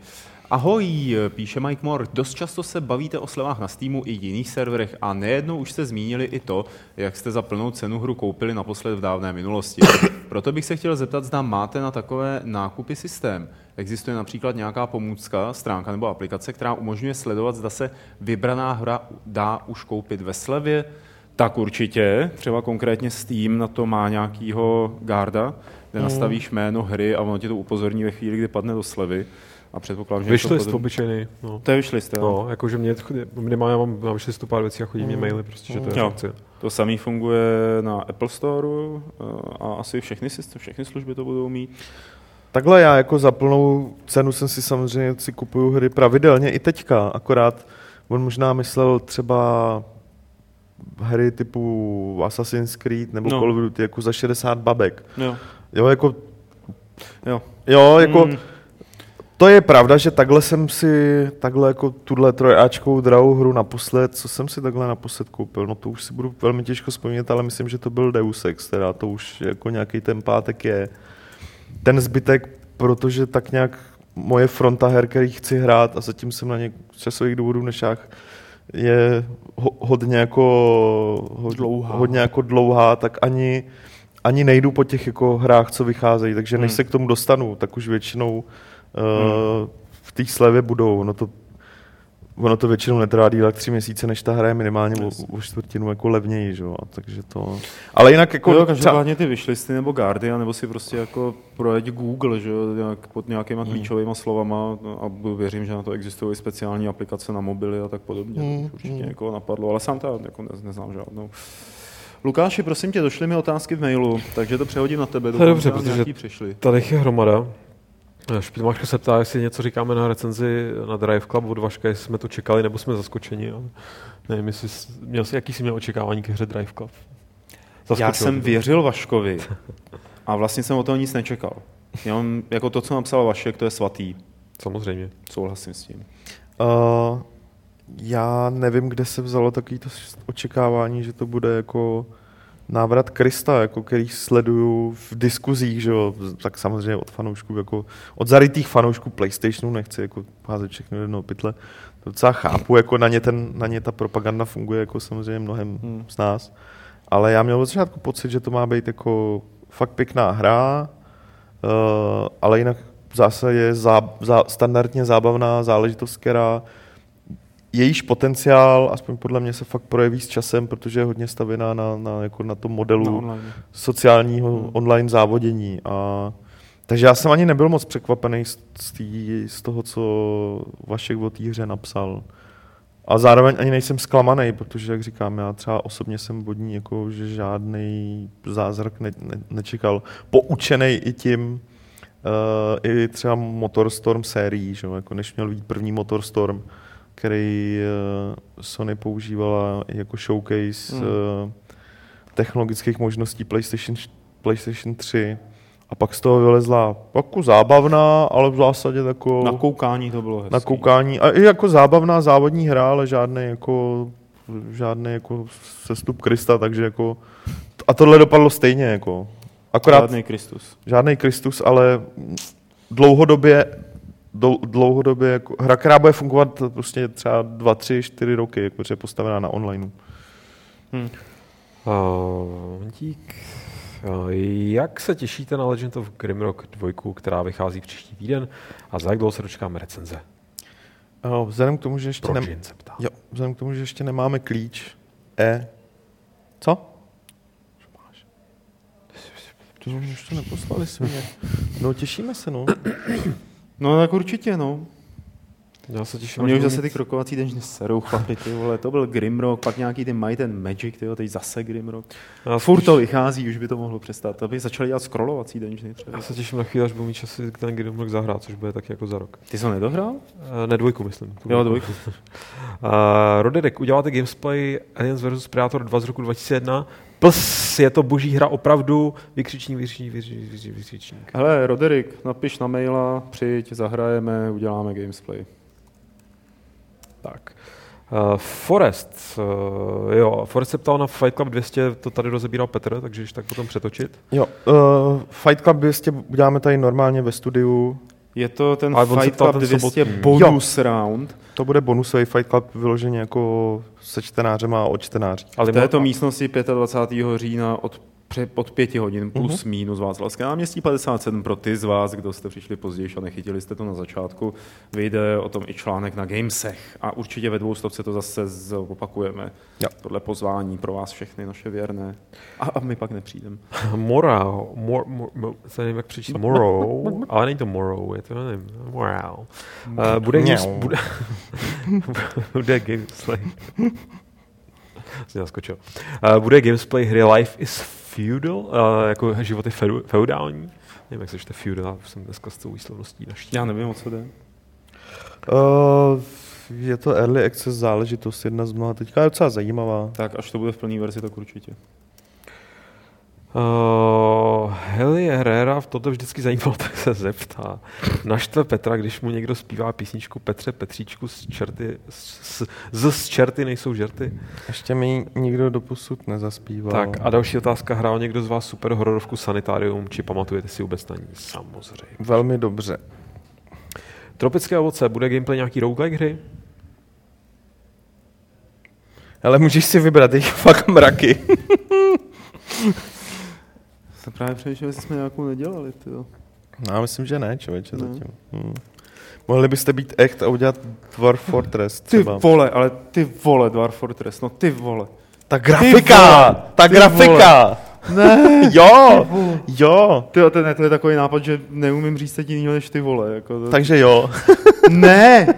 Ahoj, píše Mike Moore. Dost často se bavíte o slevách na Steamu i jiných serverech a nejednou už jste zmínili i to, jak jste za plnou cenu hru koupili naposled v dávné minulosti. Proto bych se chtěl zeptat, zda máte na takové nákupy systém. Existuje například nějaká pomůcka, stránka nebo aplikace, která umožňuje sledovat, zda se vybraná hra dá už koupit ve slevě? Tak určitě, třeba konkrétně Steam na to má nějakýho garda, kde nastavíš jméno hry a ono ti to upozorní ve chvíli, kdy padne do slevy. A předpokládám, že Vyšli podobný. obyčejný. No. To je vyšlist, jo. No, jakože mě minimálně já mám na vyšlistu pár věcí a chodí mě maily, prostě, že to je Jo. funkce. To samý funguje na Apple Store eh, a asi všechny, systém, všechny služby to budou mít. Takhle já jako za plnou cenu jsem si samozřejmě si kupuju hry pravidelně i teďka, akorát on možná myslel třeba hry typu Assassin's Creed nebo No. Call of Duty jako za 60 babek. Jo. Jo, jako, Jo. jo, jako Mm. to je pravda, že takhle jsem si, takhle jako tuhle trojáčkovou drahou hru naposled, co jsem si takhle naposled koupil, no to už si budu velmi těžko vzpomínat, ale myslím, že to byl Deus Ex, teda to už jako nějaký ten pátek je. Ten zbytek, protože tak nějak moje fronta her, který chci hrát a zatím jsem na ně z časových důvodů nešách, je ho, hodně jako ho, Dlouhá. hodně jako dlouhá, tak ani, ani nejdu po těch jako hrách, co vycházejí, takže než Hmm. se k tomu dostanu, tak už většinou uh, v té slevě budou. No to ono to většinou netrvá díl jak tři měsíce, než ta hra je minimálně o, o čtvrtinu jako levněji, že jo, a takže to... Ale jinak jako... Jo, každopádně ty vyšlisty nebo Guardian, nebo si prostě jako projeď Google, že jo, nějak, pod nějakýma Hmm. klíčovými slovama no, a věřím, že na to existují speciální aplikace na mobily a tak podobně. Hmm, To určitě hmm. jako napadlo, ale sám to jako ne, neznám žádnou. Lukáši, prosím tě, došly mi otázky v mailu, takže to přehodím na tebe. To dobře, protože- nějaký přišli. Tady je hromada. Špilmáška se ptá, jestli něco říkáme na recenzi na Drive Club od Vaška, jestli jsme to čekali, nebo jsme zaskočeni. Ale nevím, jestli jsi, měl jsi, jaký jsi měl očekávání ke hře Drive Club? Já Zaskočilo jsem věřil Vaškovi a vlastně jsem o toho nic nečekal. Jenom jako to, co napsal Vašek, to je svatý. Samozřejmě. Souhlasím s tím. Uh, já nevím, kde se vzalo takový to očekávání, že to bude jako návrat Krista, jako který sleduju v diskuzích, že jo, tak samozřejmě od fanoušků, jako od zarytých fanoušků PlayStationu, nechci jako házet všechno do jednoho pytle, to docela chápu, jako na ně, ten, na ně ta propaganda funguje jako samozřejmě mnohem Hmm. z nás, ale já měl od začátku pocit, že to má být jako fakt pěkná hra, uh, ale jinak v zásadě je zá, zá, standardně zábavná záležitost, která jejíž potenciál, aspoň podle mě, se fakt projeví s časem, protože je hodně stavěná na, na, jako na tom modelu Na online. sociálního Hmm. online závodění. A, takže já jsem ani nebyl moc překvapený z, z, tý, z toho, co Vašek o té hře napsal. A zároveň ani nejsem zklamaný, protože, jak říkám, já třeba osobně jsem od ní jako, že žádný zázrak ne, ne, nečekal. Poučený i tím, uh, i třeba Motorstorm sérií, že? jo, jako než měl být první Motorstorm, který uh, Sony používala jako showcase Hmm. uh, technologických možností PlayStation, PlayStation 3. A pak z toho vylezla jako zábavná, ale v zásadě jako Na koukání to bylo hezký. na koukání. A i jako zábavná závodní hra, ale žádný jako žádný jako sestup Krista, takže jako a tohle dopadlo stejně jako. Akorát Žádný Kristus. žádný Kristus, ale dlouhodobě dlou- dlouhodobě jako, hra, která bude fungovat prostě třeba dva, tři, čtyři roky, jako, je postavená na online. Hm. Uh, dík. Uh, jak se těšíte na Legend of Grimrock 2, která vychází příští týden a za jak dlouho se dočkáme recenze? Uh, vzhledem k tomu, že ještě, Proč nem, jen se ptá? jo, vzhledem k tomu, že ještě nemáme klíč E. Co? Co máš? Ty už to neposlali svině. No těšíme se, no. No tak určitě, no. Já se těším, mě už zase ty krokovací denžny serou chlapi, ty vole, to byl Grimrock, pak nějaký ten Might and Magic, ty teď zase Grimrock. Já Furt to vychází, už by to mohlo přestat. To by začali dělat scrollovací denžny třeba. Já se těším na chvíli, až budu mít čas si ten Grimrock zahrát, což bude taky jako za rok. Ty jsi ho nedohrál? Uh, ne dvojku, myslím. Jo, dvojku. Uh, Roderick, uděláte Gamesplay Aliens vs. Predator 2 z roku 2001. Plus, je to boží hra opravdu. Vykřičník, vykřičník, vykřičník, vykřičník, vykřičník. Hele, Roderick, napiš na maila, přijď, zahrajeme, uděláme gamesplay. Tak. Uh, Forest, uh, jo, Forest se ptal na Fight Club 200, to tady rozebíral Petr, takže když tak potom přetočit. Jo, uh, Fight Club 200 uděláme tady normálně ve studiu. Je to ten Ale Fight Club ten 200 sobotní. bonus round. To bude bonusový Fight Club vyloženě jako se čtenářema a o čtenářích. Ale V této místnosti 25. října od, pře- od pěti hodin plus Mhm. minus Václavské náměstí 57 pro ty z vás, kdo jste přišli později a nechytili jste to na začátku. Vyjde o tom i článek na Gamesech a určitě ve dvoustovce to zase z- opakujeme. Jo. Tohle pozvání pro vás všechny naše věrné. A, a my pak nepřijdeme. Morrow, mor, mor, mor, se nevím, jak přečíst, Morrow, ale není to Morrow, je to, nevím, Morrow. Uh, bude, games, bude, bude Gamesplay. Jsem naskočil. Uh, bude Gamesplay hry Life is Feudal, uh, jako život je feu- feudální. Nevím, jak se čte feudal, já jsem dneska s tou výslovností naští. Já nevím, o co jde. Uh, je to early access záležitost, jedna z mnoha. Teďka je docela zajímavá. Tak až to bude v plné verzi, tak určitě. Uh, Heli Herrera, toto vždycky zajímalo, tak se zeptá. Naštve Petra, když mu někdo zpívá písničku Petře Petříčku z čerty, z, z, z čerty nejsou žerty. Ještě mi nikdo doposud nezaspíval. Tak a další otázka, hrál někdo z vás super hororovku Sanitarium, či pamatujete si vůbec na ní? Samozřejmě. Velmi dobře. Tropické ovoce, bude gameplay nějaký roguelike hry? Ale můžeš si vybrat, jich fakt mraky. Jsem právě přemýšlel, jestli jsme nějakou nedělali. Tyjo. No, já myslím, že ne, člověče, Ne. zatím. Hmm. Mohli byste být echt a udělat Dwarf Fortress Ty třeba. vole, ale ty vole, Dwarf Fortress, no ty vole. Ta grafika! vole, Ta ty grafika! Ne, Jo! Jo! ty, to, ne, to je takový nápad, že neumím říct teď jinýho než ty vole. Jako to... Takže jo. Ne!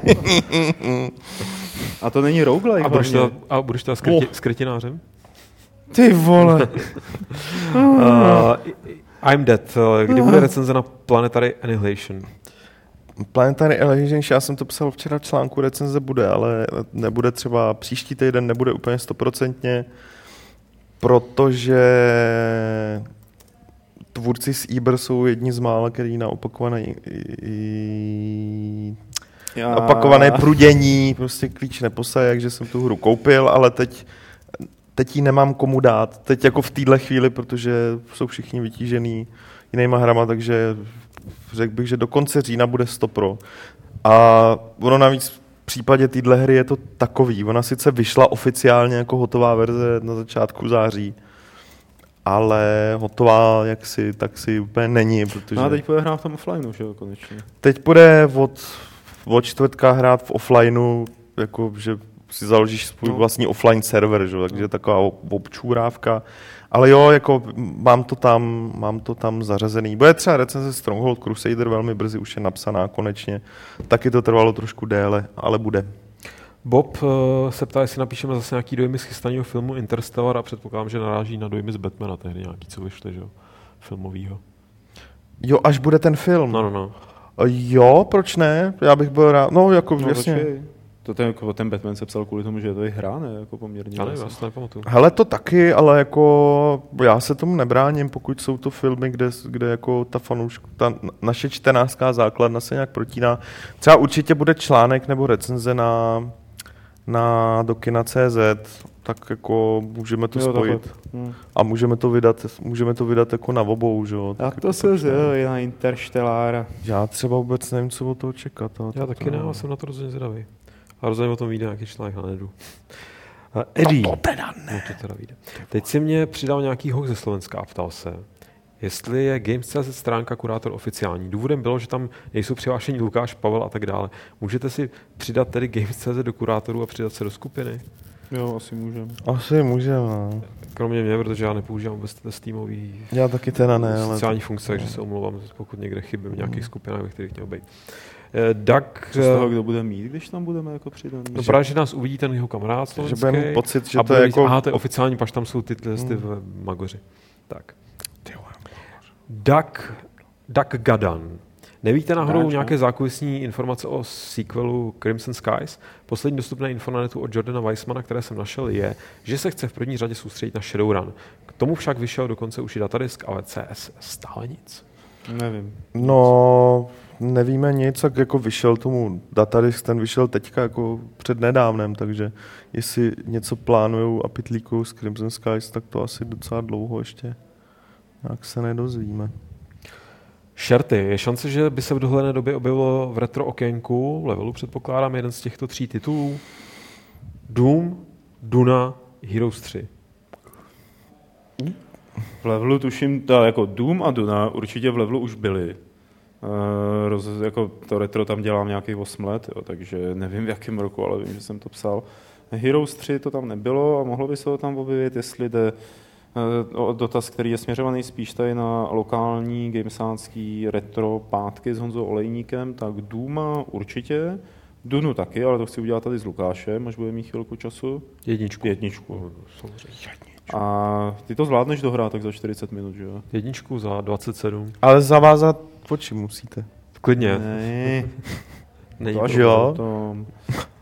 A to není roguelike A budeš, to, a budeš to skrti, skrytinářem? Ty vole. Uh, I'm Dead. eh, Kdy bude recenze na Planetary Annihilation? Planetary Annihilation, já jsem to psal včera v článku, recenze bude, ale nebude třeba příští týden, nebude úplně stoprocentně, protože tvůrci z Eber jsou jedni z mála, který na opakované, opakované prudění prostě klíč neposaje, takže jsem tu hru koupil, ale teď, teď ji nemám komu dát. Teď jako v téhle chvíli, protože jsou všichni vytížený jinýma hrama, takže řekl bych, že do konce října bude 100 pro. A ono navíc v případě téhle hry je to takový. Ona sice vyšla oficiálně jako hotová verze na začátku září, ale hotová jak si, tak si úplně není, protože... No a teď bude hrát v tom offlineu, že jo, konečně. Teď bude od, od čtvrtka hrát v offlineu, jako že si založíš svůj No. vlastní offline server, že? takže taková ob- občůrávka. Ale jo, jako mám to tam, mám to tam zařazený. Bude třeba recenze Stronghold Crusader velmi brzy už je napsaná konečně. Taky to trvalo trošku déle, ale bude. Bob uh, se ptá, jestli napíšeme zase nějaký dojmy z chystaného filmu Interstellar a předpokládám, že naráží na dojmy z Batmana tehdy nějaký, co vyšly, že jo, filmovýho. Jo, až bude ten film. No, no, no. Jo, proč ne? Já bych byl rád. No, jako No, jasně. počkej. To ten, jako ten Batman se psal kvůli tomu, že je to i hra, ne? Jako poměrně. Vlastně. já to nepamatuju. Hele, to taky, ale jako já se tomu nebráním, pokud jsou to filmy, kde, kde jako ta fanouška, ta naše čtenářská základna se nějak protíná. Třeba určitě bude článek nebo recenze na, na dokina.cz, tak jako můžeme to Jo, spojit. takhle. Hm. A můžeme to vydat, můžeme to vydat jako na obou, že jo. Tak Tak to jako se zjel, na Interstellára. Já třeba vůbec nevím, co od toho čekat. Ale Já to, taky to... ne, ale jsem na to rozhodně zvědavý. A rozhodně o tom vyjde nějaký článek na nedu. Uh, Eddie. To teda ne. No to teda vyjde. Teď si mě přidal nějaký hoax ze Slovenska a ptal se, jestli je Games.cz stránka kurátor oficiální. Důvodem bylo, že tam nejsou přihlášení Lukáš, Pavel a tak dále. Můžete si přidat tedy Games.cz do kurátoru a přidat se do skupiny? Jo, asi můžeme. Asi můžeme, no. Kromě mě, protože já nepoužívám vůbec Steamový Já taky teda ne, ale... sociální funkce, takže se omlouvám, pokud někde chybím v nějakých skupinách, ve kterých měl být. Eh, Co z toho, kdo bude mít, když tam budeme jako přidaný? no právě, že nás uvidí ten jeho kamarád Že slovenský. bude mít pocit, že a to je jako... Aha, to je oficiální, paž tam jsou ty, ty, ty Hmm. v Magoři. Tak. Duck, Duck Gadan. Nevíte náhodou Dáč, nějaké ne? zákulisní informace o sequelu Crimson Skies? Poslední dostupné info na netu od Jordana Weissmana, které jsem našel, je, že se chce v první řadě soustředit na Shadowrun. K tomu však vyšel dokonce už i datadisk, ale CS stále nic. Nevím. No, nevíme nic, jak jako vyšel tomu datadisk, ten vyšel teďka jako před nedávnem, takže jestli něco plánujou a pitlíkují s Crimson Skies, tak to asi docela dlouho ještě nějak se nedozvíme. Šerty. Je šance, že by se v dohledné době objevilo v retro okénku levelu, předpokládám, jeden z těchto tří titulů. Doom, Duna, Heroes 3. V levelu tuším, ta, jako Doom a Duna určitě v levelu už byly. Uh, roz, jako to retro tam dělám nějakých 8 let, jo, takže nevím v jakém roku, ale vím, že jsem to psal. Heroes 3 to tam nebylo a mohlo by se to tam objevit, jestli jde uh, o dotaz, který je směřovaný spíš tady na lokální gamesánský retro pátky s Honzou Olejníkem, tak Duma určitě, Dunu taky, ale to chci udělat tady s Lukášem, až bude mít chvilku času. Jedničku. Jedničku. Samozřejmě. A ty to zvládneš dohrát tak za 40 minut, že jo? Jedničku za 27. Ale zavázat oči musíte. Klidně. Ne, Není to až jo? potom.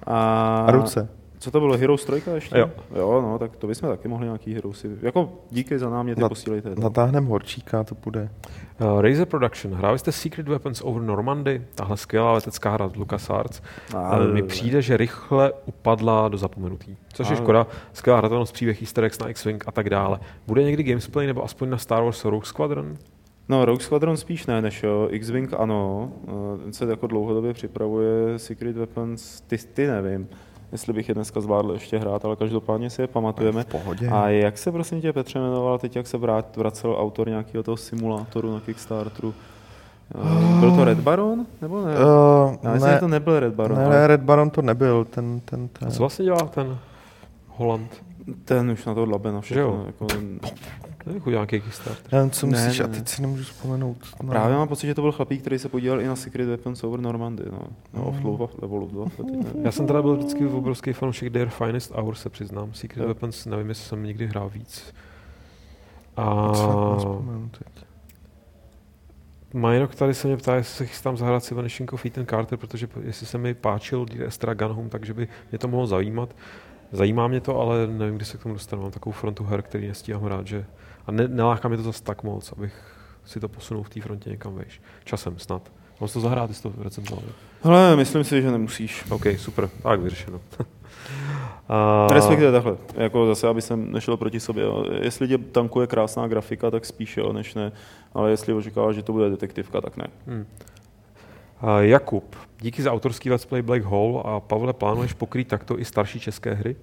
A, A ruce. Co to bylo, Heroes 3 ještě? Jo. Jo, no, tak to bychom taky mohli nějaký Heroesy. Jako díky za náměty, Na- posílejte. No. Natáhnem horčíka, to půjde. Uh, Razer Production. Hráli jste Secret Weapons over Normandy? Tahle skvělá letecká hra od LucasArts. Ale mi přijde, že rychle upadla do zapomenutí. Což je Ale- škoda. Skvělá hratelnost, příběh, easter eggs na X-Wing a tak dále. Bude někdy gamesplay nebo aspoň na Star Wars Rogue Squadron? No, Rogue Squadron spíš ne, než jo. X-Wing ano. Eh, Ten se jako dlouhodobě připravuje. Secret Weapons, ty, ty nevím, jestli bych je dneska zvládl ještě hrát, ale každopádně si je pamatujeme. V pohodě. A jak se prosím tě Petře jmenoval teď, jak se vrát, vracel autor nějakého toho simulátoru na Kickstarteru? Uh, byl to Red Baron? Nebo ne? Uh, Já myslím, že to nebyl Red Baron. ne, ale ne, Red Baron to nebyl, ten, ten, ten. A co vlastně dělá ten Holand? Ten už na to dlabe na všechno. Jako, To je jako nějaký Kickstarter. Já nevím, co Ne, myslíš, ne, a ne. teď si nemůžu vzpomenout. No. Právě mám pocit, že to byl chlapík, který se podílel i na Secret Weapons over Normandy. No, no off level, level 2. Já jsem teda byl vždycky obrovský fanoušek Their Finest Hour, se přiznám. Secret Jo. Weapons, nevím, jestli jsem někdy hrál víc. A. Majrok tady se mě ptá, jestli se chystám zahrát si Vanishing of Ethan Carter, protože jestli se mi páčil Estra Gun Home, takže by mě to mohlo zajímat. Zajímá mě to, ale nevím, kdy se k tomu dostanu. Mám takovou frontu her, který nestíhám hrát, že... A ne, neláká mě to zase tak moc, abych si to posunul v té frontě někam vejš. Časem snad. Si to zahrát, jsi to recenzoval. Ale myslím si, že nemusíš. OK, super, tak vyřešeno. A, Respektive takhle, jako zase, aby jsem nešel proti sobě. Jo. Jestli tě tankuje krásná grafika, tak spíš jo, než ne. Ale jestli očekáváš, že to bude detektivka, tak ne. Hmm. A Jakub, díky za autorský let's play Black Hole a Pavle, plánuješ pokrýt takto i starší české hry?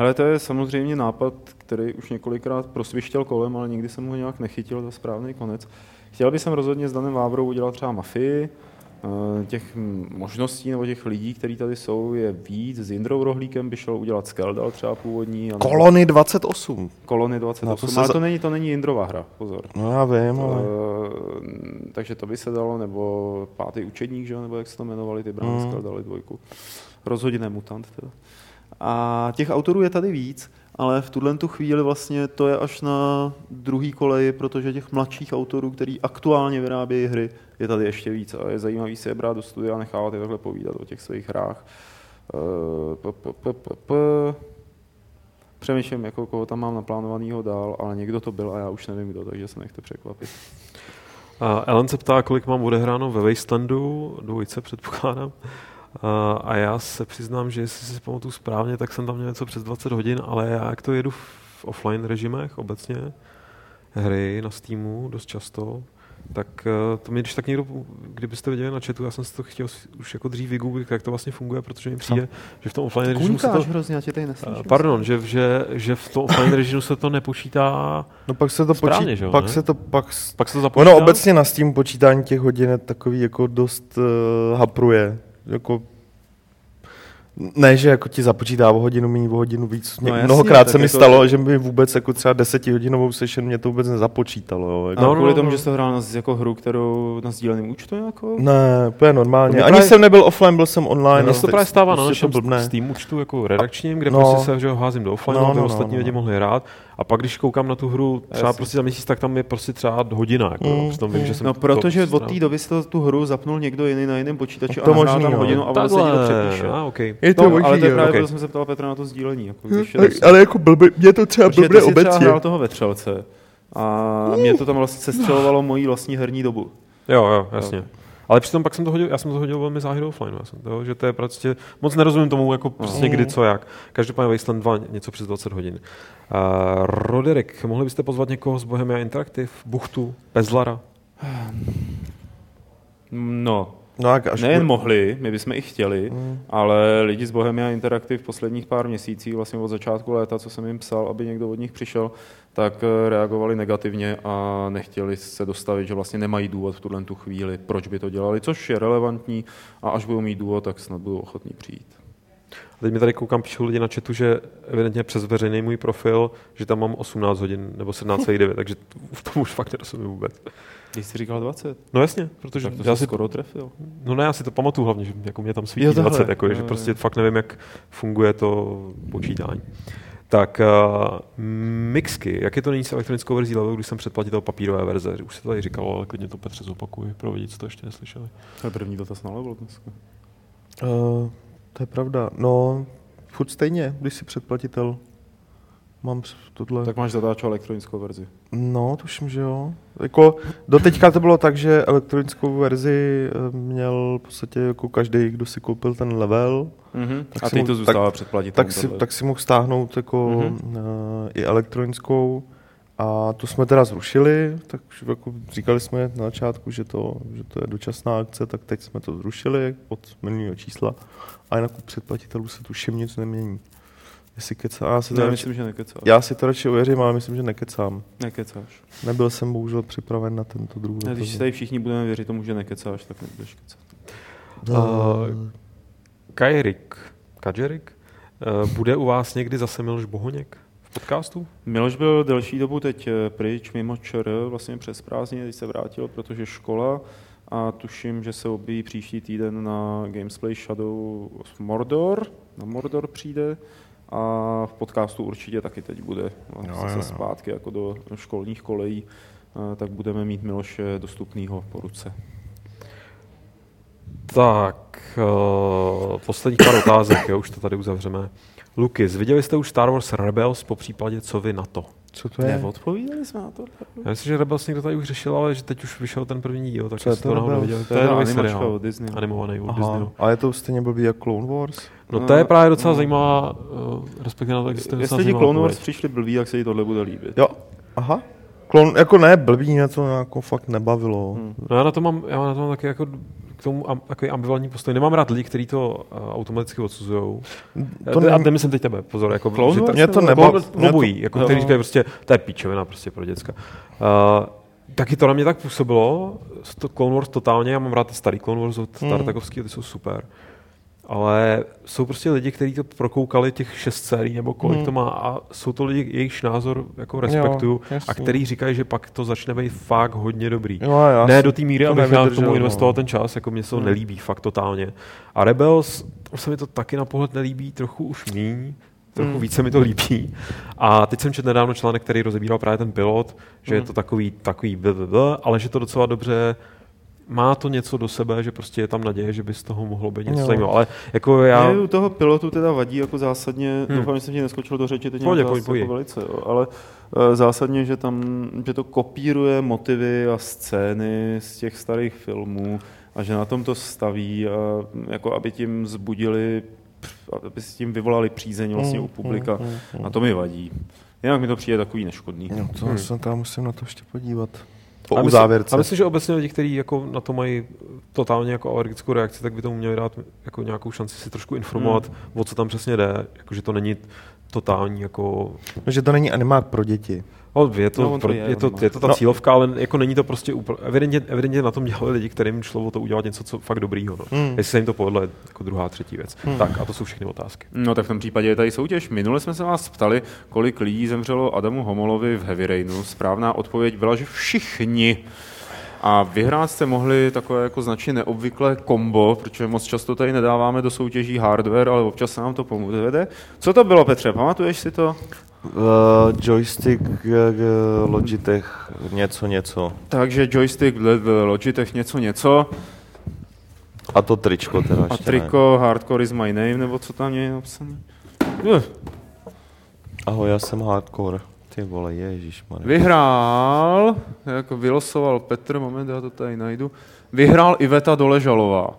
Ale to je samozřejmě nápad, který už několikrát prosvištěl kolem, ale nikdy jsem ho nějak nechytil za správný konec. Chtěl bych jsem rozhodně s Danem Vábrou udělat třeba mafii. Eh, Těch možností nebo těch lidí, kteří tady jsou, je víc. S Jindrou Rohlíkem by šel udělat Skeldal třeba původní. anebo Kolony 28. Kolony No, 28, to se ale to není, to není Jindrova hra, pozor. No já vím, ale... Eh, takže to by se dalo, nebo pátý učedník, že? nebo jak se to jmenovali, ty brány Mm. dali dvojku. Rozhodně ne mutant. Teda. A těch autorů je tady víc, ale v tuhle tu chvíli vlastně to je až na druhý koleji, protože těch mladších autorů, který aktuálně vyrábějí hry, je tady ještě víc a je zajímavý si je brát do studia a nechávat je takhle povídat o těch svých hrách. Eh, Přemýšlím, jako koho tam mám naplánovanýho dál, ale někdo to byl a já už nevím kdo, takže se nechte překvapit. A Ellen se ptá, kolik mám odehráno ve Wastelandu, dvojice předpokládám. A, a já se přiznám, že jestli si pamatuju správně, tak jsem tam měl něco přes 20 hodin, ale já jak to jedu v offline režimech obecně, hry na Steamu dost často, tak eh, to mě, když tak někdo, kdybyste viděli na chatu, já jsem si to chtěl už jako dřív vygooglit, jak to vlastně funguje, protože mi přijde, že v tom offline režimu se to... Hrozně, já tě tady neslyším. Eh, Pardon, že, že, že v tom offline režimu se to nepočítá, No pak se to Správně, počítá, že jo, pak ne? se to, pak, pak se to započítá. ono obecně na Steam počítání těch hodin je takový jako dost uh, hapruje. Jako, ne, že jako ti započítá o hodinu méně, o hodinu víc. No No, jasně, Mnohokrát se mi jako- stalo, že mi vůbec jako třeba desetihodinovou session mě to vůbec nezapočítalo. Jo. Jako, No, No, kvůli no, tomu, no. že jsi to hrál na, jako hru, kterou na sdíleném účtu jako? Ne, úplně normálně. To Ani právě- jsem nebyl offline, byl jsem online. Mně se to právě stává na to našem. Steam účtu jako redakčním, kde No. no. prostě se že ho házím do offline, No, no, aby no, no, no, ostatní no, lidi no. mohli hrát. A pak, když koukám na tu hru třeba Jasně. prostě za měsíc, tak tam je prostě třeba hodina. Jako, Mm, mm, přitom vím, mm. že jsem No, to protože od té doby to, tu hru zapnul někdo jiný na jiném počítači To a nahrál možný, tam jo. hodinu a se někdo Takhle, přepíše. a, okay. Je to No, možný, ale to je jo. právě, okay. proto jsem se ptal Petra na to sdílení. Jako, když je Ale- to- Ale jako blbý, mě to třeba Protože třeba obecně. hrál toho vetřelce a mě to tam vlastně sestřelovalo mojí vlastní herní dobu. Jo, jo, jasně. Ale přitom pak jsem to hodil, já jsem to hodil velmi záhy do offline, já jsem to, že to je prostě, moc nerozumím tomu, jako prostě kdy, co, jak. Každopádně Wasteland 2 něco přes 20 hodin. Uh, Roderick, mohli byste pozvat někoho z Bohemia Interactive, Buchtu, Pezlara? No, No, až Nejen bude- mohli, my bychom i chtěli, mm. ale lidi z Bohemia Interactive v posledních pár měsících, vlastně od začátku léta, co jsem jim psal, aby někdo od nich přišel, tak eh, reagovali negativně a nechtěli se dostavit, že vlastně nemají důvod v tuhle tu chvíli, proč by to dělali, což je relevantní a až budou mít důvod, tak snad budou ochotní přijít. A teď mi tady koukám, píšou lidi na chatu, že evidentně přes veřejný můj profil, že tam mám 18 hodin nebo 17,9, takže v tom už fakt nerozumím vůbec. Když jsi říkal 20, No jasně, protože tak to já si, skoro trefil. no ne, já si to pamatuju hlavně, že jako mě tam svítí Jo, takhle. 20, jako, že prostě fakt nevím, jak funguje to počítání. Tak uh, mixky, jak je to nyní s elektronickou verzí levelu, když jsem předplatitel papírové verze? Už se to tady říkalo, ale klidně to Petře zopakuju pro lidi, co to ještě neslyšeli. To je první dotaz na level dneska. Uh, to je pravda. No, furt stejně, když jsi předplatitel. Mám tohle. Tak máš zadáčo elektronickou verzi. No, tuším, že jo. Jako, doteďka to bylo tak, že elektronickou verzi eh, měl v podstatě jako každý, kdo si koupil ten level, Mm-hmm. Tak A si ty to zůstává předplatit. tak si, tak si mohl stáhnout jako Mhm. uh, i elektronickou. A to jsme teda zrušili, tak jako říkali jsme na začátku, že to, že to je dočasná akce, tak teď jsme to zrušili od minulého čísla a jinak u předplatitelů se tuším nic nemění. Jestli kecá, já si, to Ne, radši, myslím, že nekecáš. já si to radši uvěřím, ale myslím, že nekecám. Nekecáš. Nebyl jsem bohužel připraven na tento druh. Ne, když si tady všichni budeme věřit tomu, že nekecáš, tak nebudeš kecat. Uh, Kajrik, Kajerik, uh, bude u vás někdy zase Miloš Bohoněk v podcastu? Miloš byl delší dobu teď eh, pryč mimo ČR, vlastně přes prázdniny, teď se vrátil, protože škola a tuším, že se objeví příští týden na Gamesplay Shadow of Mordor, na Mordor přijde a v podcastu určitě taky teď bude jo, zase jo. zpátky jako do školních kolejí, eh, tak budeme mít Miloše dostupného po ruce. Tak, uh, poslední pár otázek, jo, už to tady uzavřeme. Lukis, viděli jste už Star Wars Rebels, po případě co vy na to? Co to je? Neodpovídali jsme na to? Já myslím, že Rebels někdo tady už řešil, ale že teď už vyšel ten první díl, tak Co je to to viděli. To je nový animačka seriál, od Disney. animovaný od Aha, Disneyho. ale je to stejně blbý jak Clone Wars? No No, to je právě docela no. zajímavá, uh, respektive na to existuje Jestli ti Clone Wars přišli blbý, tak se jí tohle bude líbit. Jo, aha. Klon, jako ne, blbý, něco jako fakt nebavilo. Hmm. No já na to mám, já na to mám taky jako k tomu am, takový ambivalentní postoj. Nemám rád lidi, kteří to uh, automaticky odsuzujou. To To ne- a nemyslím teď tebe, pozor. Jako, Clone že ta- Mě to Wars mě to- Lobují, jako, Jo. kteří říkají prostě, to je píčovina prostě pro děcka. Uh, taky to na mě tak působilo, to Clone Wars totálně, já mám rád ty starý Clone Wars od Hmm. Tartakovský, ty jsou super. Ale jsou prostě lidi, kteří to prokoukali těch šest sérií, nebo kolik Hmm. to má, a jsou to lidi, jejichž názor jako respektuju, a jasný. který říkají, že pak to začne být fakt hodně dobrý. Jo, ne do té míry, to abych já k tomu no. investoval ten čas, jako mě se to Hmm. nelíbí fakt totálně. A Rebels, se mi to taky na pohled nelíbí, trochu už míň, trochu Hmm. více mi to líbí. A teď jsem četl nedávno článek, který rozebíral právě ten pilot, že je Hmm. to takový, takový blablabla, ale že to docela dobře má to něco do sebe, že prostě je tam naděje, že by z toho mohlo být něco zajímavého. Ale jako já... Mě u toho pilotu teda vadí jako zásadně, Hmm. hmm. doufám, že jsem ti neskočil do řeči, teď pojď, pojď. jako velice, jo, ale uh, zásadně, že tam, že to kopíruje motivy a scény z těch starých filmů a že na tom to staví, a, jako aby tím zbudili, aby s tím vyvolali přízeň vlastně Hmm, u publika hmm, hmm, a to mi vadí. Jinak mi to přijde takový neškodný. No, to Hmm. se tam musím na to ještě podívat. Po a uzávěrce. A myslím, že obecně lidi, kteří jako na to mají totálně jako alergickou reakci, tak by tomu měli dát jako nějakou šanci si trošku informovat, hmm. o co tam přesně jde. Jako, že to není totální jako... No, že to není animák pro děti. No, je, to, No, to pro, je, je, to, je to ta No. cílovka, ale jako není to prostě úplně... Evidentně, evidentně na tom dělali lidi, kterým šlo o to udělat něco co fakt dobrýho. No. Hmm. Jestli se jim to povedlo, je jako druhá, třetí věc. Hmm. Tak a to jsou všechny otázky. No tak v tom případě je tady soutěž. Minule jsme se vás ptali, kolik lidí zemřelo Adamu Homolovi v Heavy Rainu. Správná odpověď byla, že všichni. A vyhrát jste mohli takové jako značně neobvyklé kombo, protože moc často tady nedáváme do soutěží hardware, ale občas se nám to pomůže. Co to bylo, Petře? Pamatuješ si to? Uh, joystick uh, Logitech něco něco. Takže joystick, Logitech, něco, něco. A to tričko teda A triko Hardcore is my name, nebo co tam je napsané? Ne. Ahoj, já jsem hardcore. Ty vole, ježišmarja. Vyhrál, jako vylosoval Petr, moment, já to tady najdu, vyhrál Iveta Doležalová.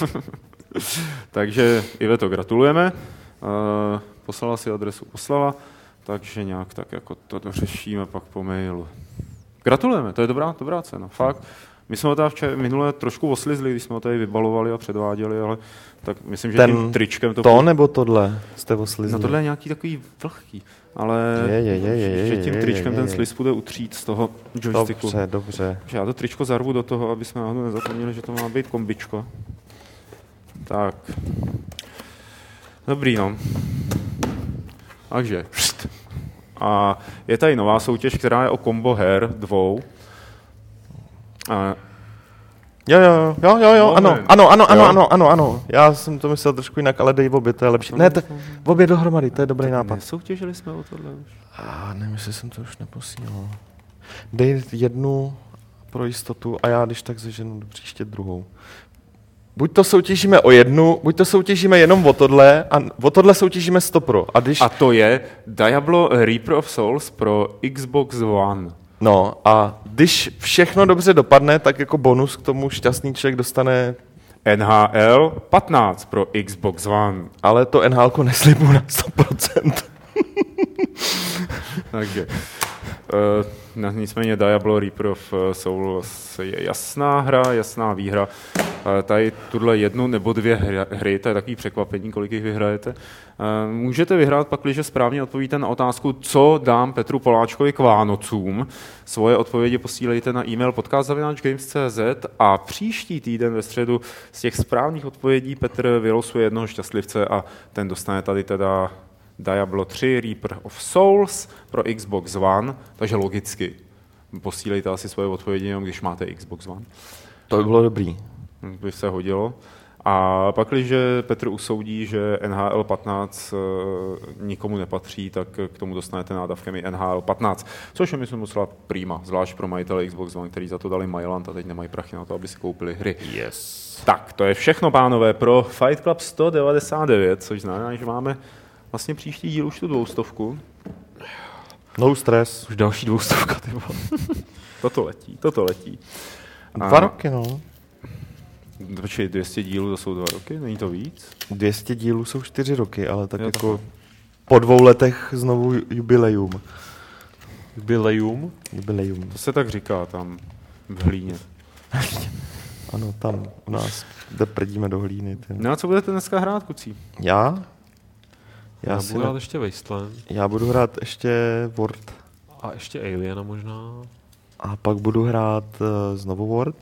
takže Iveto, gratulujeme. Uh, poslala si adresu poslala, takže nějak tak jako to dořešíme pak po mailu. Gratulujeme, to je dobrá, dobrá cena, fakt. My jsme ho tady včera, minule trošku oslizli, když jsme ho tady vybalovali a předváděli, ale tak myslím, že Ten- tím tričkem to... To nebo tohle jste oslizli? No tohle je nějaký takový vlhký, ale Je, je, je, je, že je, tím je, tričkem je, ten je. sliz bude utřít z toho joysticku. Dobře, dobře. Takže já to tričko zarvu do toho, aby jsme náhodou nezapomněli, že to má být kombičko. Tak. Dobrý, no. Takže. A je tady nová soutěž, která je o combo her dvou. A Jo, jo, jo, jo, jo, ano, ano, ano, ano, ano, ano, ano. Já jsem to myslel trošku jinak, ale dej v obě, to je lepší. Ne, to, v obě dohromady, to je dobrý nápad. Nesoutěžili jsme o tohle už. A nevím, jestli jsem to už neposílal. Dej jednu pro jistotu a já když tak zeženu do příště druhou. Buď to soutěžíme o jednu, buď to soutěžíme jenom o tohle a o tohle soutěžíme 100 pro. A když, A to je Diablo Reaper of Souls pro Xbox One. no, a když všechno dobře dopadne, tak jako bonus k tomu šťastný člověk dostane, NHL 15 pro Xbox One. ale to NHL neslibu na 100%. Takže uh, nicméně Diablo Reaper of eh, Souls je jasná hra, jasná výhra. Tady tuhle jednu nebo dvě hry, to je takový překvapení, kolik jich vyhrajete. Můžete vyhrát pak, když správně odpovíte na otázku, co dám Petru Poláčkovi k Vánocům. Svoje odpovědi posílejte na e-mail podcast.games.cz a příští týden ve středu z těch správných odpovědí Petr vylosuje jednoho šťastlivce a ten dostane tady teda Diablo 3 Reaper of Souls pro Xbox One, takže logicky posílejte asi svoje odpovědi jenom, když máte Xbox One. To by bylo dobrý. By se hodilo. A pak, když Petr usoudí, že NHL 15 eh, nikomu nepatří, tak k tomu dostanete nádavkem i NHL 15, což je, myslím, docela prýma, zvlášť pro majitele Xbox One, který za to dali Mailand a teď nemají prachy na to, aby si koupili hry. Yes. Tak, to je všechno, pánové, pro Fight Club 199, což znamená, že máme vlastně příští díl už tu dvoustovku. No stres. Už další dvoustovka, ty Toto letí, toto letí. Dva a... roky, no. Počkej, 200 dílů to jsou dva roky, není to víc? 200 dílů jsou čtyři roky, ale tak jo, jako tak. po dvou letech znovu jubileum. Jubileum? Jubileum. To se tak říká tam v hlíně. ano, tam u nás, kde prdíme do hlíny. Ty. No a co budete dneska hrát, kucí? Já? Já, já budu hrát ještě Wasteland. Já budu hrát ještě Word. A ještě Aliena možná. A pak budu hrát uh, znovu Word.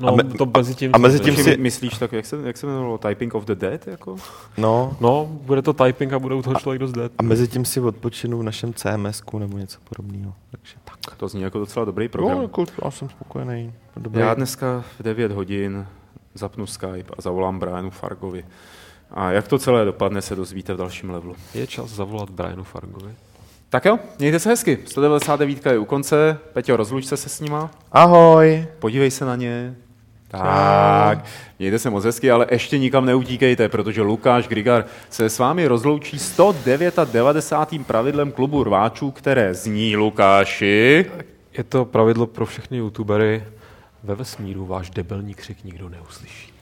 No, a me, to mezi tím, a mezi tím si... Myslíš tak, jak se, jak se jmenovalo? Typing of the Dead? Jako? No. No, bude to typing a bude u toho člověk dost dead. A mezi tím si odpočinu v našem cms nebo něco podobného. Takže tak. To zní jako docela dobrý program. No, jako, já jsem spokojený. Dobrý. Já dneska v 9 hodin zapnu Skype a zavolám Brianu Fargovi. A jak to celé dopadne, se dozvíte v dalším levelu. Je čas zavolat Brianu Fargovi. Tak jo, mějte se hezky. 199 je u konce. Peťo, rozluč se s nima. Ahoj. Podívej se na ně. Tak, mějte se moc hezky, ale ještě nikam neutíkejte, protože Lukáš Grigar se s vámi rozloučí 199. pravidlem klubu rváčů, které zní Lukáši. Je to pravidlo pro všechny youtubery. Ve vesmíru váš debelní křik nikdo neuslyší.